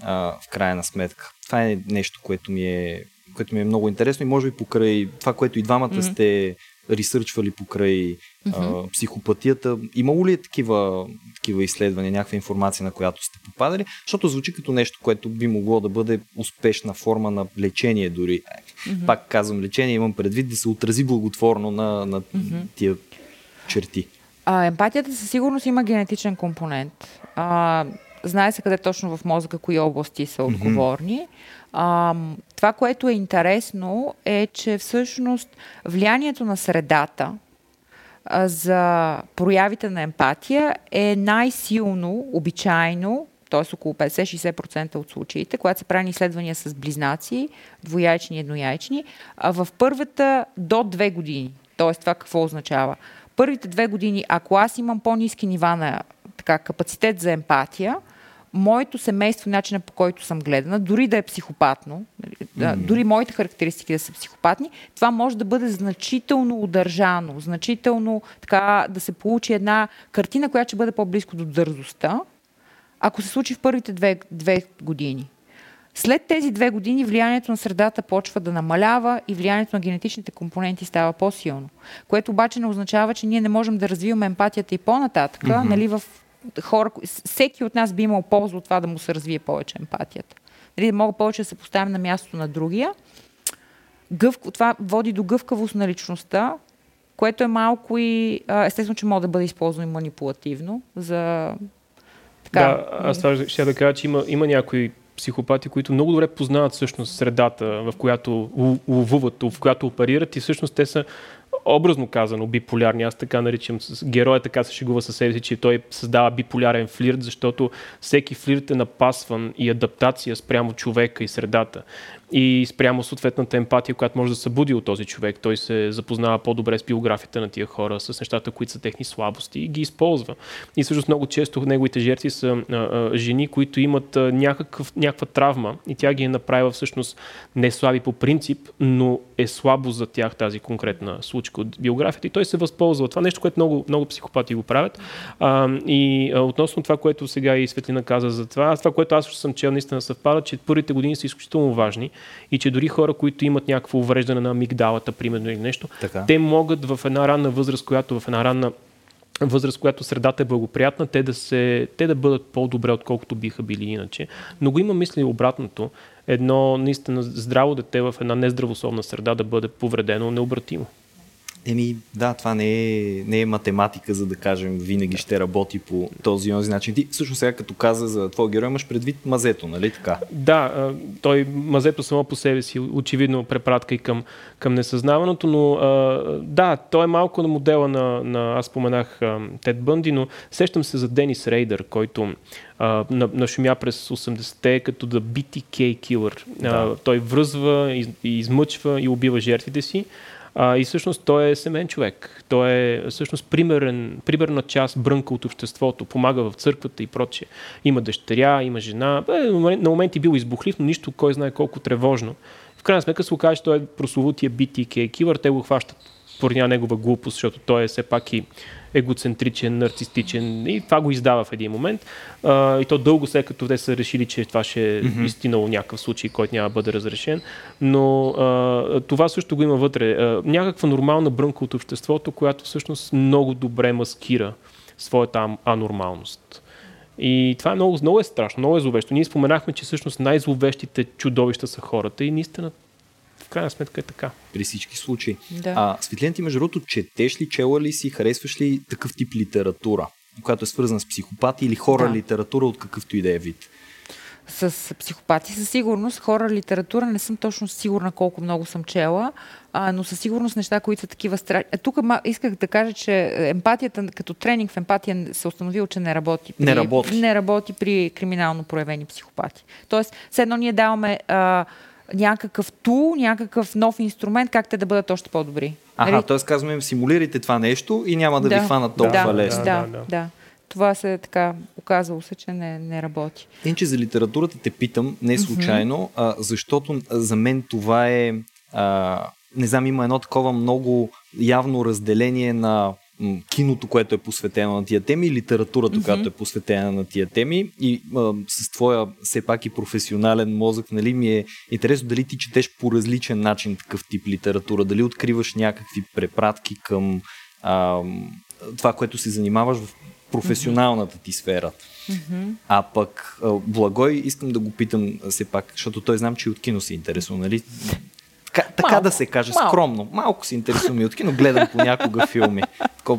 А, в крайна сметка. Това е нещо, което ми е което ми е много интересно и може би покрай това, което и двамата mm-hmm. сте ресърчвали покрай mm-hmm. а, психопатията. Имало ли е такива, такива изследвания, някаква информация, на която сте попадали? Защото звучи като нещо, което би могло да бъде успешна форма на лечение дори. Mm-hmm. Пак казвам лечение, имам предвид да се отрази благотворно на, на mm-hmm. тия черти. А, емпатията със сигурност има генетичен компонент. А, знае се къде точно в мозъка кои области са отговорни. Mm-hmm. А, това, което е интересно, е, че всъщност влиянието на средата а, за проявите на емпатия е най-силно, обичайно, т.е. около 50-60% от случаите, когато се прави изследвания с близнаци, двояйчни и еднояйчни, а в първата до две години. Т.е. това какво означава? Първите две години, ако аз имам по-низки нива на така, капацитет за емпатия, моето семейство, начина по който съм гледана, дори да е психопатно, mm-hmm. дори моите характеристики да са психопатни, това може да бъде значително удържано, значително така да се получи една картина, която ще бъде по-близко до дързостта, ако се случи в първите две, две години. След тези две години влиянието на средата почва да намалява и влиянието на генетичните компоненти става по-силно. Което обаче не означава, че ние не можем да развиваме емпатията и по-нататък, mm-hmm. нали, в хора, всеки от нас би имал полза от това да му се развие повече емпатията. Нали, да мога повече да се поставим на място на другия. Гъв, това води до гъвкавост на личността, което е малко и естествено, че може да бъде използвано и манипулативно за така. Да, аз това ще да кажа, че има, има някои психопати, които много добре познават всъщност средата, в която ловуват, в която оперират и всъщност те са образно казано биполярни. Аз така наричам, героя така се шегува със себе си, че той създава биполярен флирт, защото всеки флирт е напасван и адаптация спрямо човека и средата и спрямо съответната емпатия, която може да събуди от този човек. Той се запознава по-добре с биографията на тия хора, с нещата, които са техни слабости и ги използва. И всъщност много често неговите жертви са а, а, жени, които имат а, някакъв, някаква травма и тя ги е направила всъщност не слаби по принцип, но е слабо за тях тази конкретна случка от биографията и той се възползва. Това нещо, което много, много психопати го правят. А, и а, относно това, което сега и Светлина каза за това, това, което аз съм чел, наистина съвпада, че първите години са изключително важни и че дори хора, които имат някакво увреждане на амигдалата, примерно или нещо, така. те могат в една ранна възраст, която в една ранна възраст, която средата е благоприятна, те да, се, те да бъдат по-добре, отколкото биха били иначе. Но го има мисли обратното. Едно наистина здраво дете в една нездравословна среда да бъде повредено необратимо. Еми, да, това не е, не е математика, за да кажем, винаги ще работи по този онзи начин. Ти всъщност сега като каза за твой герой, имаш предвид мазето, нали така? Да, той мазето само по себе си, очевидно препратка и към, към несъзнаваното, но да, той е малко на модела на, на аз споменах Тед Бънди, но сещам се за Денис Рейдър, който нашумя през 80-те като да BTK killer. Да. той връзва, из, измъчва и убива жертвите си. А, и всъщност той е семен човек. Той е всъщност примерен, примерна част, брънка от обществото, помага в църквата и прочее. Има дъщеря, има жена. Бе, на моменти бил избухлив, но нищо кой знае колко тревожно. В крайна сметка се окаже, че той е прословутия BTK кивър, те го хващат поради негова глупост, защото той е все пак и егоцентричен, нарцистичен и това го издава в един момент. А, и то дълго след като те са решили, че това ще е mm-hmm. истинало някакъв случай, който няма да бъде разрешен. Но а, това също го има вътре. А, някаква нормална брънка от обществото, която всъщност много добре маскира своята анормалност. И това е много, много е страшно, много е зловещо. Ние споменахме, че всъщност най-зловещите чудовища са хората и наистина крайна сметка е така. При всички случаи. Да. А, Светлина, ти между другото, четеш ли, чела ли си, харесваш ли такъв тип литература, която е свързана с психопати или хора Да. литература от какъвто и да е вид? С психопати със сигурност. Хора литература не съм точно сигурна колко много съм чела, а, но със сигурност неща, които са такива страшни. Тук исках да кажа, че емпатията като тренинг в емпатия се установил, че не работи. При, Не работи. Не работи при криминално проявени психопати. Тоест, все едно ние даваме а, някакъв тул, някакъв нов инструмент, как те да бъдат още по-добри. Аха, Нали? т.е. казваме им, симулирайте това нещо и няма да, ви хванат толкова да, лесно. Да, Да, да, да. да. Това се е така, оказало се, че не, не работи. Иначе за литературата те питам, не случайно, а, защото за мен това е, а, не знам, има едно такова много явно разделение на киното, което е посветено на тия теми литературата, mm-hmm. която е посветена на тия теми и а, с твоя все пак и професионален мозък, нали, ми е интересно дали ти четеш по различен начин такъв тип литература, дали откриваш някакви препратки към а, това, което се занимаваш в професионалната ти сфера. А пък Благой, искам да го питам все пак, защото той знам, че и от кино се интересува, нали? Така, така Малко, да се каже, малко. скромно. Малко се интересувам и от кино, гледам понякога <laughs> филми,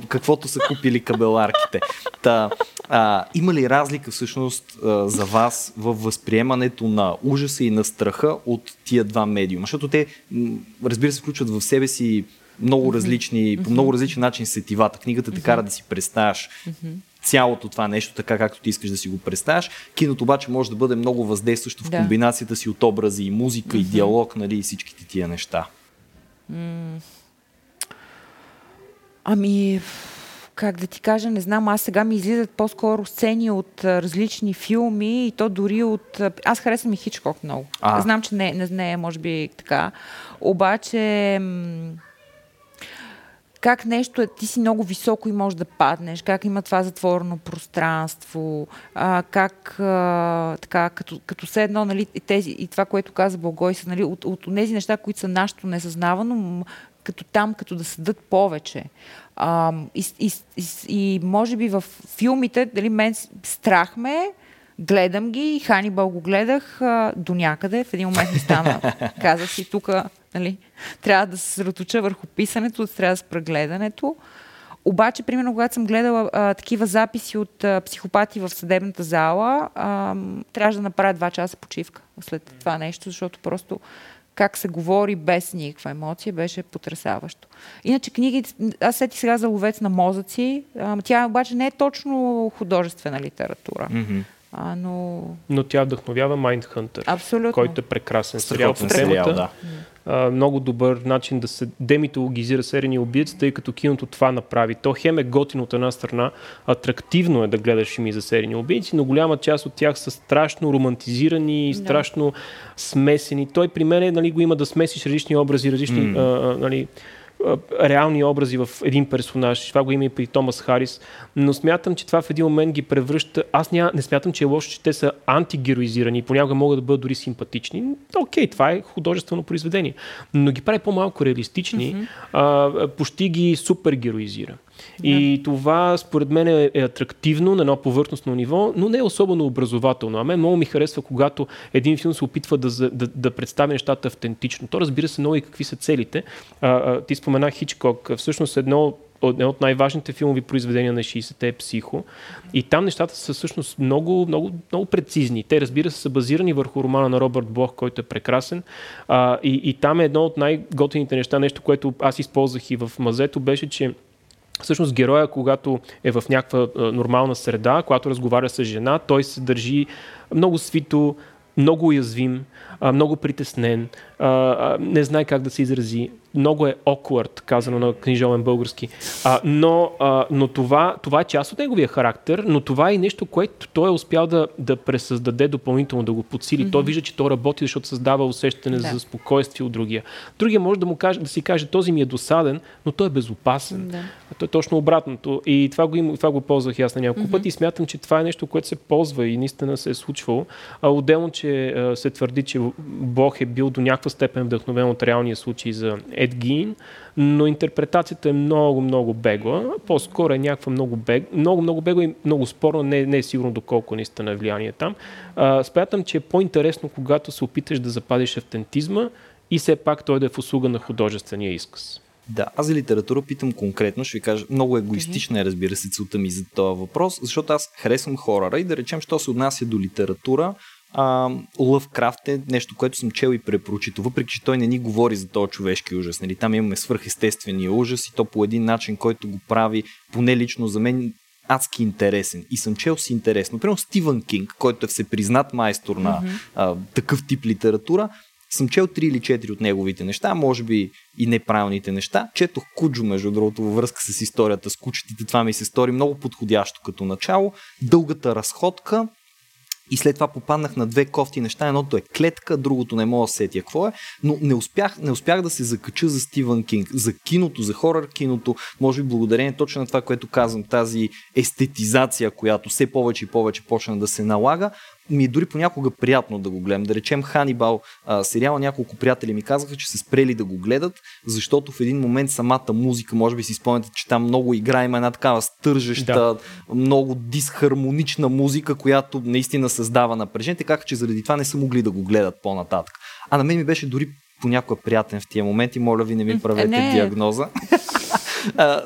каквото са купили кабеларките. Та, а, има ли разлика всъщност а, за вас във възприемането на ужаса и на страха от тия два медиума? Защото те, разбира се, включват в себе си много различни, по много различен начин сетивата. Книгата те кара да си представяш цялото това нещо, така както ти искаш да си го представяш. Киното обаче може да бъде много въздействащо в Да. комбинацията си от образи и музика и диалог, нали, и всичките тия неща. Ами, как да ти кажа, не знам, аз сега ми излизат по-скоро сцени от а, различни филми и то дори от... а, Аз харесвам и Хичкок много. А. Знам, че не, не, не е, може би така. Обаче... м, как нещо е, ти си много високо и можеш да паднеш, как има това затворено пространство, а, как а, така, като, като все едно, нали, и тези, и това, което каза Благой, са, нали, от, от тези неща, които са нашето несъзнавано, като там, като да съдат повече. А, и, и, и, и, може би в филмите, дали мен страх ме, е, гледам ги, Ханибал го гледах а, до някъде, в един момент ми стана, <laughs> казах си тук, нали, трябва да се съсредоточа върху писането, трябва да спра гледането. Обаче, примерно, когато съм гледала а, такива записи от а, психопати в съдебната зала, а, трябваше да направя два часа почивка след това нещо, защото просто как се говори без никаква емоция, беше потрясаващо. Иначе книги, аз сети сега за ловец на мозъци, а, тя обаче не е точно художествена литература, Мгм. А, но Но тя вдъхновява Mindhunter, абсолютно. който е прекрасен сериал по темата. да. а, много добър начин да се демитологизира серийния убиец, тъй като киното това направи. То хем е готино от една страна, атрактивно е да гледаш филми за серийни убийци, но голяма част от тях са страшно романтизирани, Да. страшно смесени. Той при мен е, нали, го има да смесиш различни образи, различни М. а, нали, реални образи в един персонаж. Това го има и при Томас Харис. Но смятам, че това в един момент ги превръща. Аз ня... не смятам, че е лошо, че те са антигероизирани и понякога могат да бъдат дори симпатични. Окей, това е художествено произведение. Но ги прави по-малко реалистични, mm-hmm. а, почти ги супергероизира. И това според мен е, е атрактивно на едно повърхностно ниво, но не е особено образователно. А мен много ми харесва, когато един филм се опитва да, да, да представи нещата автентично. То разбира се много и какви са целите. А, а, ти спомена Хичкок. Всъщност едно едно от най-важните филмови произведения на 60-те е Психо. И там нещата са всъщност много, много, много прецизни. Те, разбира се, са базирани върху романа на Робърт Блох, който е прекрасен. А, и, и там е едно от най-готените неща, нещо, което аз използвах и в мазето, беше, че Всъщност героя, когато е в някаква нормална среда, когато разговаря с жена, той се държи много свито, много уязвим, много притеснен, а, не знае как да се изрази. Много е awkward, казано на книжовен български. А, но а, но това, това е част от неговия характер, но това е и нещо, което той е успял да, да пресъздаде допълнително, да го подсили. Mm-hmm. Той вижда, че той работи, защото създава усещане Да. за спокойствие от другия. Другия може да му каже, да си каже, този ми е досаден, но той е безопасен. Да. А то е точно обратното. И това го, има, това го ползвах аз на няколко mm-hmm. пъти и смятам, че това е нещо, което се ползва и наистина се е случвало. А отделно, че а, се твърди, че Бог е бил до някаква степен вдъхновен от реалния случай за Ед Гин, но интерпретацията е много, много бегла. По-скоро е някаква много, бег, много, много бегла и много спорно, не, не е сигурно доколко наистина е влияние там. А, смятам, че е по-интересно, когато се опиташ да запазиш автентизма и все пак той да е в услуга на художествения изказ. Да, аз за литература питам конкретно, ще ви кажа, много егоистична е, разбира се, целта ми за този въпрос, защото аз харесвам хорора и да речем, що се отнася до литература, Лъвкрафт е нещо, което съм чел и препрочитал, въпреки че той не ни говори за този човешки ужас. Нали? Там имаме свърхестествения ужас и то по един начин, който го прави, поне лично за мен, адски интересен. И съм чел си интересно. Например, Стивън Кинг, който е всепризнат майстор на mm-hmm. а, такъв тип литература, съм чел три или четири от неговите неща, може би и неправилните неща. Четох Куджо, между другото, във връзка с историята с кучетите. Това ми се стори много подходящо като начало. Дългата разходка, и след това попаднах на две кофти неща. Едното е клетка, другото не мога да сетя какво е, но не успях, не успях да се закача за Стивън Кинг, за киното, за хорър киното, може би благодарение точно на това, което казвам, тази естетизация, която все повече и повече почна да се налага, ми е дори понякога приятно да го гледам. Да речем Ханибал а, сериала, няколко приятели ми казаха, че се спрели да го гледат, защото в един момент самата музика, може би си спомняте, че там много игра, има една такава стържеща, да. много дисхармонична музика, която наистина създава напрежение, така че заради това не са могли да го гледат по-нататък. А на мен ми беше дори понякога приятен в тия моменти. Моля ви, не ми правете не. диагноза. <laughs>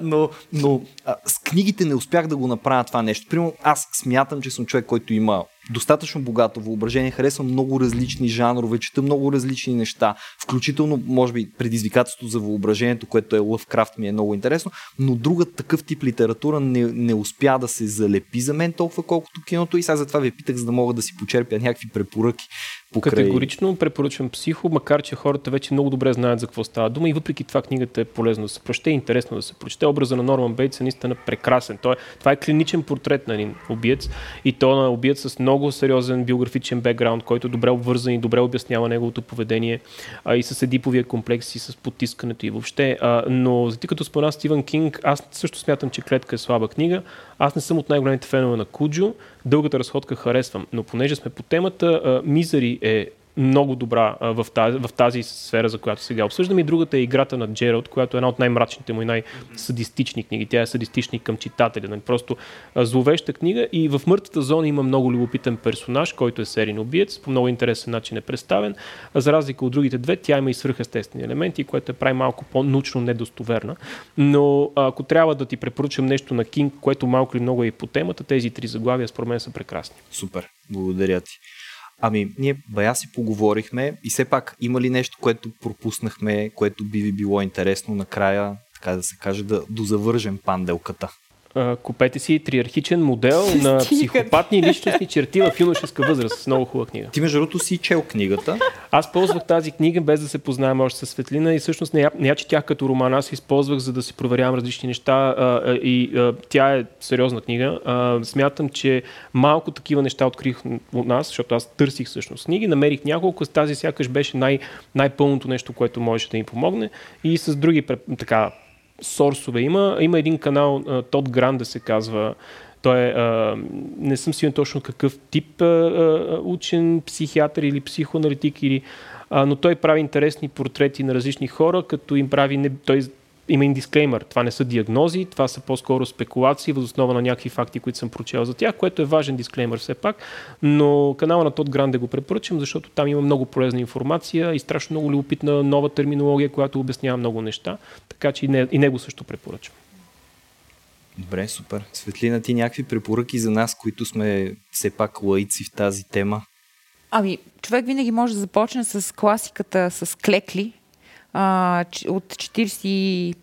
но но с книгите не успях да го направя това нещо. Примерно, аз смятам, че съм човек, който има достатъчно богато въображение, харесвам много различни жанрове, чета много различни неща, включително, може би, предизвикателството за въображението, което е Лъвкрафт ми е много интересно, но друга такъв тип литература не, не успя да се залепи за мен толкова колкото киното и сега затова ви питах, за да мога да си почерпя някакви препоръки. Покрай... Категорично препоръчвам психо, макар че хората вече много добре знаят за какво става дума и въпреки това книгата е полезно да се прочете, интересно да се прочете. Образа на Норман Бейтс е наистина прекрасен. Той, е, това е клиничен портрет на един убиец и то на убиец с много сериозен биографичен бекграунд, който е добре обвързан и добре обяснява неговото поведение а, и с едиповия комплекс и с потискането и въобще. А, но ти като спомена Стивен Кинг, аз също смятам, че Клетка е слаба книга. Аз не съм от най-големите фенове на Куджо. Дългата разходка харесвам, но понеже сме по темата, Мизери е много добра в, тази, в тази сфера, за която сега обсъждаме. И другата е играта на Джералд, която е една от най-мрачните му и най-садистични книги. Тя е садистични към читателя. Нали? Просто зловеща книга. И в мъртвата зона има много любопитен персонаж, който е серийно убиец. По много интересен начин е представен. За разлика от другите две, тя има и свръхестествени елементи, което е прави малко по-научно недостоверна. Но ако трябва да ти препоръчам нещо на Кинг, което малко или много е и по темата, тези три заглавия според мен са прекрасни. Супер. Благодаря ти. Ами, ние бая си поговорихме и все пак има ли нещо, което пропуснахме, което би ви било интересно накрая, така да се каже, да дозавържем панделката? Купете си триархичен модел <laughs> на психопатни личностни черти в юношеска възраст. Много хубава книга. Ти между другото си чел книгата. Аз ползвах тази книга без да се познаем още с Светлина и всъщност не я, не я четях като роман, аз използвах за да си проверявам различни неща а, и а, тя е сериозна книга. А, смятам, че малко такива неща открих от нас, защото аз търсих всъщност книги, намерих няколко, с тази сякаш беше най- най-пълното нещо, което можеше да им помогне и с други така сорсове има. Има един канал, Тод Гран да се казва, той е, а, не съм сигурен точно какъв тип а, учен, психиатър или психоаналитик, или, а, но той прави интересни портрети на различни хора, като им прави, не, той има един дисклеймер. Това не са диагнози, това са по-скоро спекулации въз основа на някакви факти, които съм прочел за тях, което е важен дисклеймер все пак. Но канала на Тод Гранде го препоръчам, защото там има много полезна информация и страшно много любопитна нова терминология, която обяснява много неща. Така че и, не, и него също препоръчвам. Добре, супер. Светлина, ти някакви препоръки за нас, които сме все пак лаици в тази тема? Ами, човек винаги може да започне с класиката с клекли, а, от 41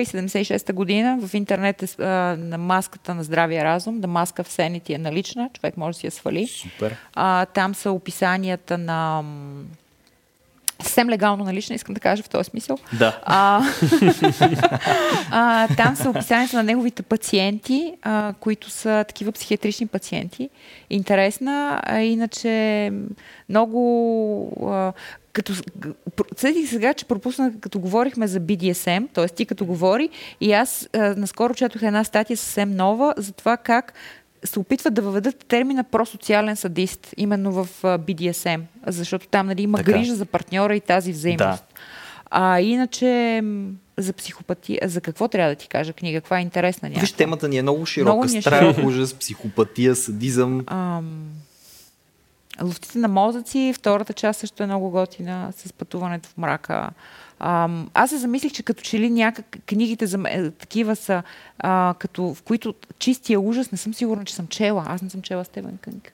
и 76 година в интернет е, а, на маската на здравия разум, да маска в сените е налична, човек може да си я свали. Супер. А, там са описанията на съвсем легално налична, искам да кажа в този смисъл. Да. А, <laughs> а, там са описанията на неговите пациенти, а, които са такива психиатрични пациенти. Интересна, а иначе много... А, като съдих сега, че пропуснах, като говорихме за BDSM, т.е. ти като говори, и аз а, наскоро четох една статия съвсем нова за това как се опитват да въведат термина просоциален садист, именно в BDSM, защото там нали, има така. грижа за партньора и тази взаимност. Да. А иначе за психопатия, за какво трябва да ти кажа книга? Каква е интересна някаква? Виж, темата ни е много широка. Много ни е Страх, ужас, психопатия, садизъм. Ам... Ловците на мозъци, втората част също е много готина с пътуването в мрака. Ам, аз се замислих, че като че ли някак книгите за е, такива са, а, като, в които чистия ужас, не съм сигурна, че съм чела. Аз не съм чела Стебен Кънг.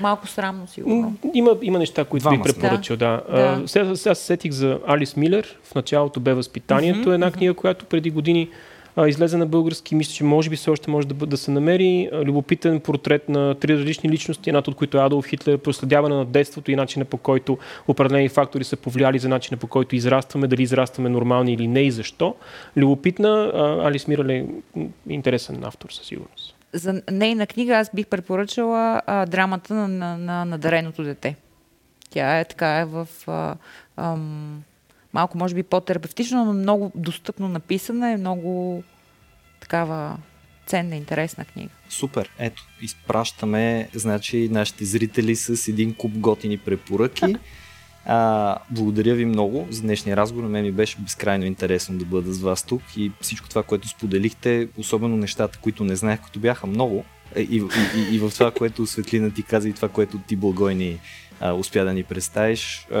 Малко срамно, сигурно. Има, има неща, които Двама бих препоръчал, да. да. да. Сега, сега се сетих за Алис Милер. В началото бе Възпитанието. Mm-hmm. Една книга, която преди години излезе на български. Мисля, че може би все още може да, да се намери. Любопитен портрет на три различни личности, едната от които е Адолф Хитлер, проследяване на детството и начина по който определени фактори са повлияли за начина по който израстваме, дали израстваме нормални или не и защо. Любопитна. Алис Мирал е интересен автор със сигурност за нейна книга аз бих препоръчала а, драмата на, на, на, на дареното дете. Тя е така е в а, ам, малко може би по-терапевтично, но много достъпно написана и много такава ценна, интересна книга. Супер. Ето, изпращаме значи, нашите зрители с един куп готини препоръки. А, благодаря ви много за днешния разговор. На мен ми беше безкрайно интересно да бъда с вас тук и всичко това, което споделихте, особено нещата, които не знаех, като бяха много. Е, и, и, и, и в това, което Светлина ти каза и това, което ти благойни а, успя да ни представиш. А,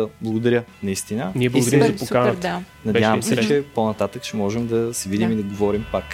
да, благодаря, наистина. Ние благодарим за поканата. Да. Надявам се, че по-нататък ще можем да се видим да. и да говорим пак.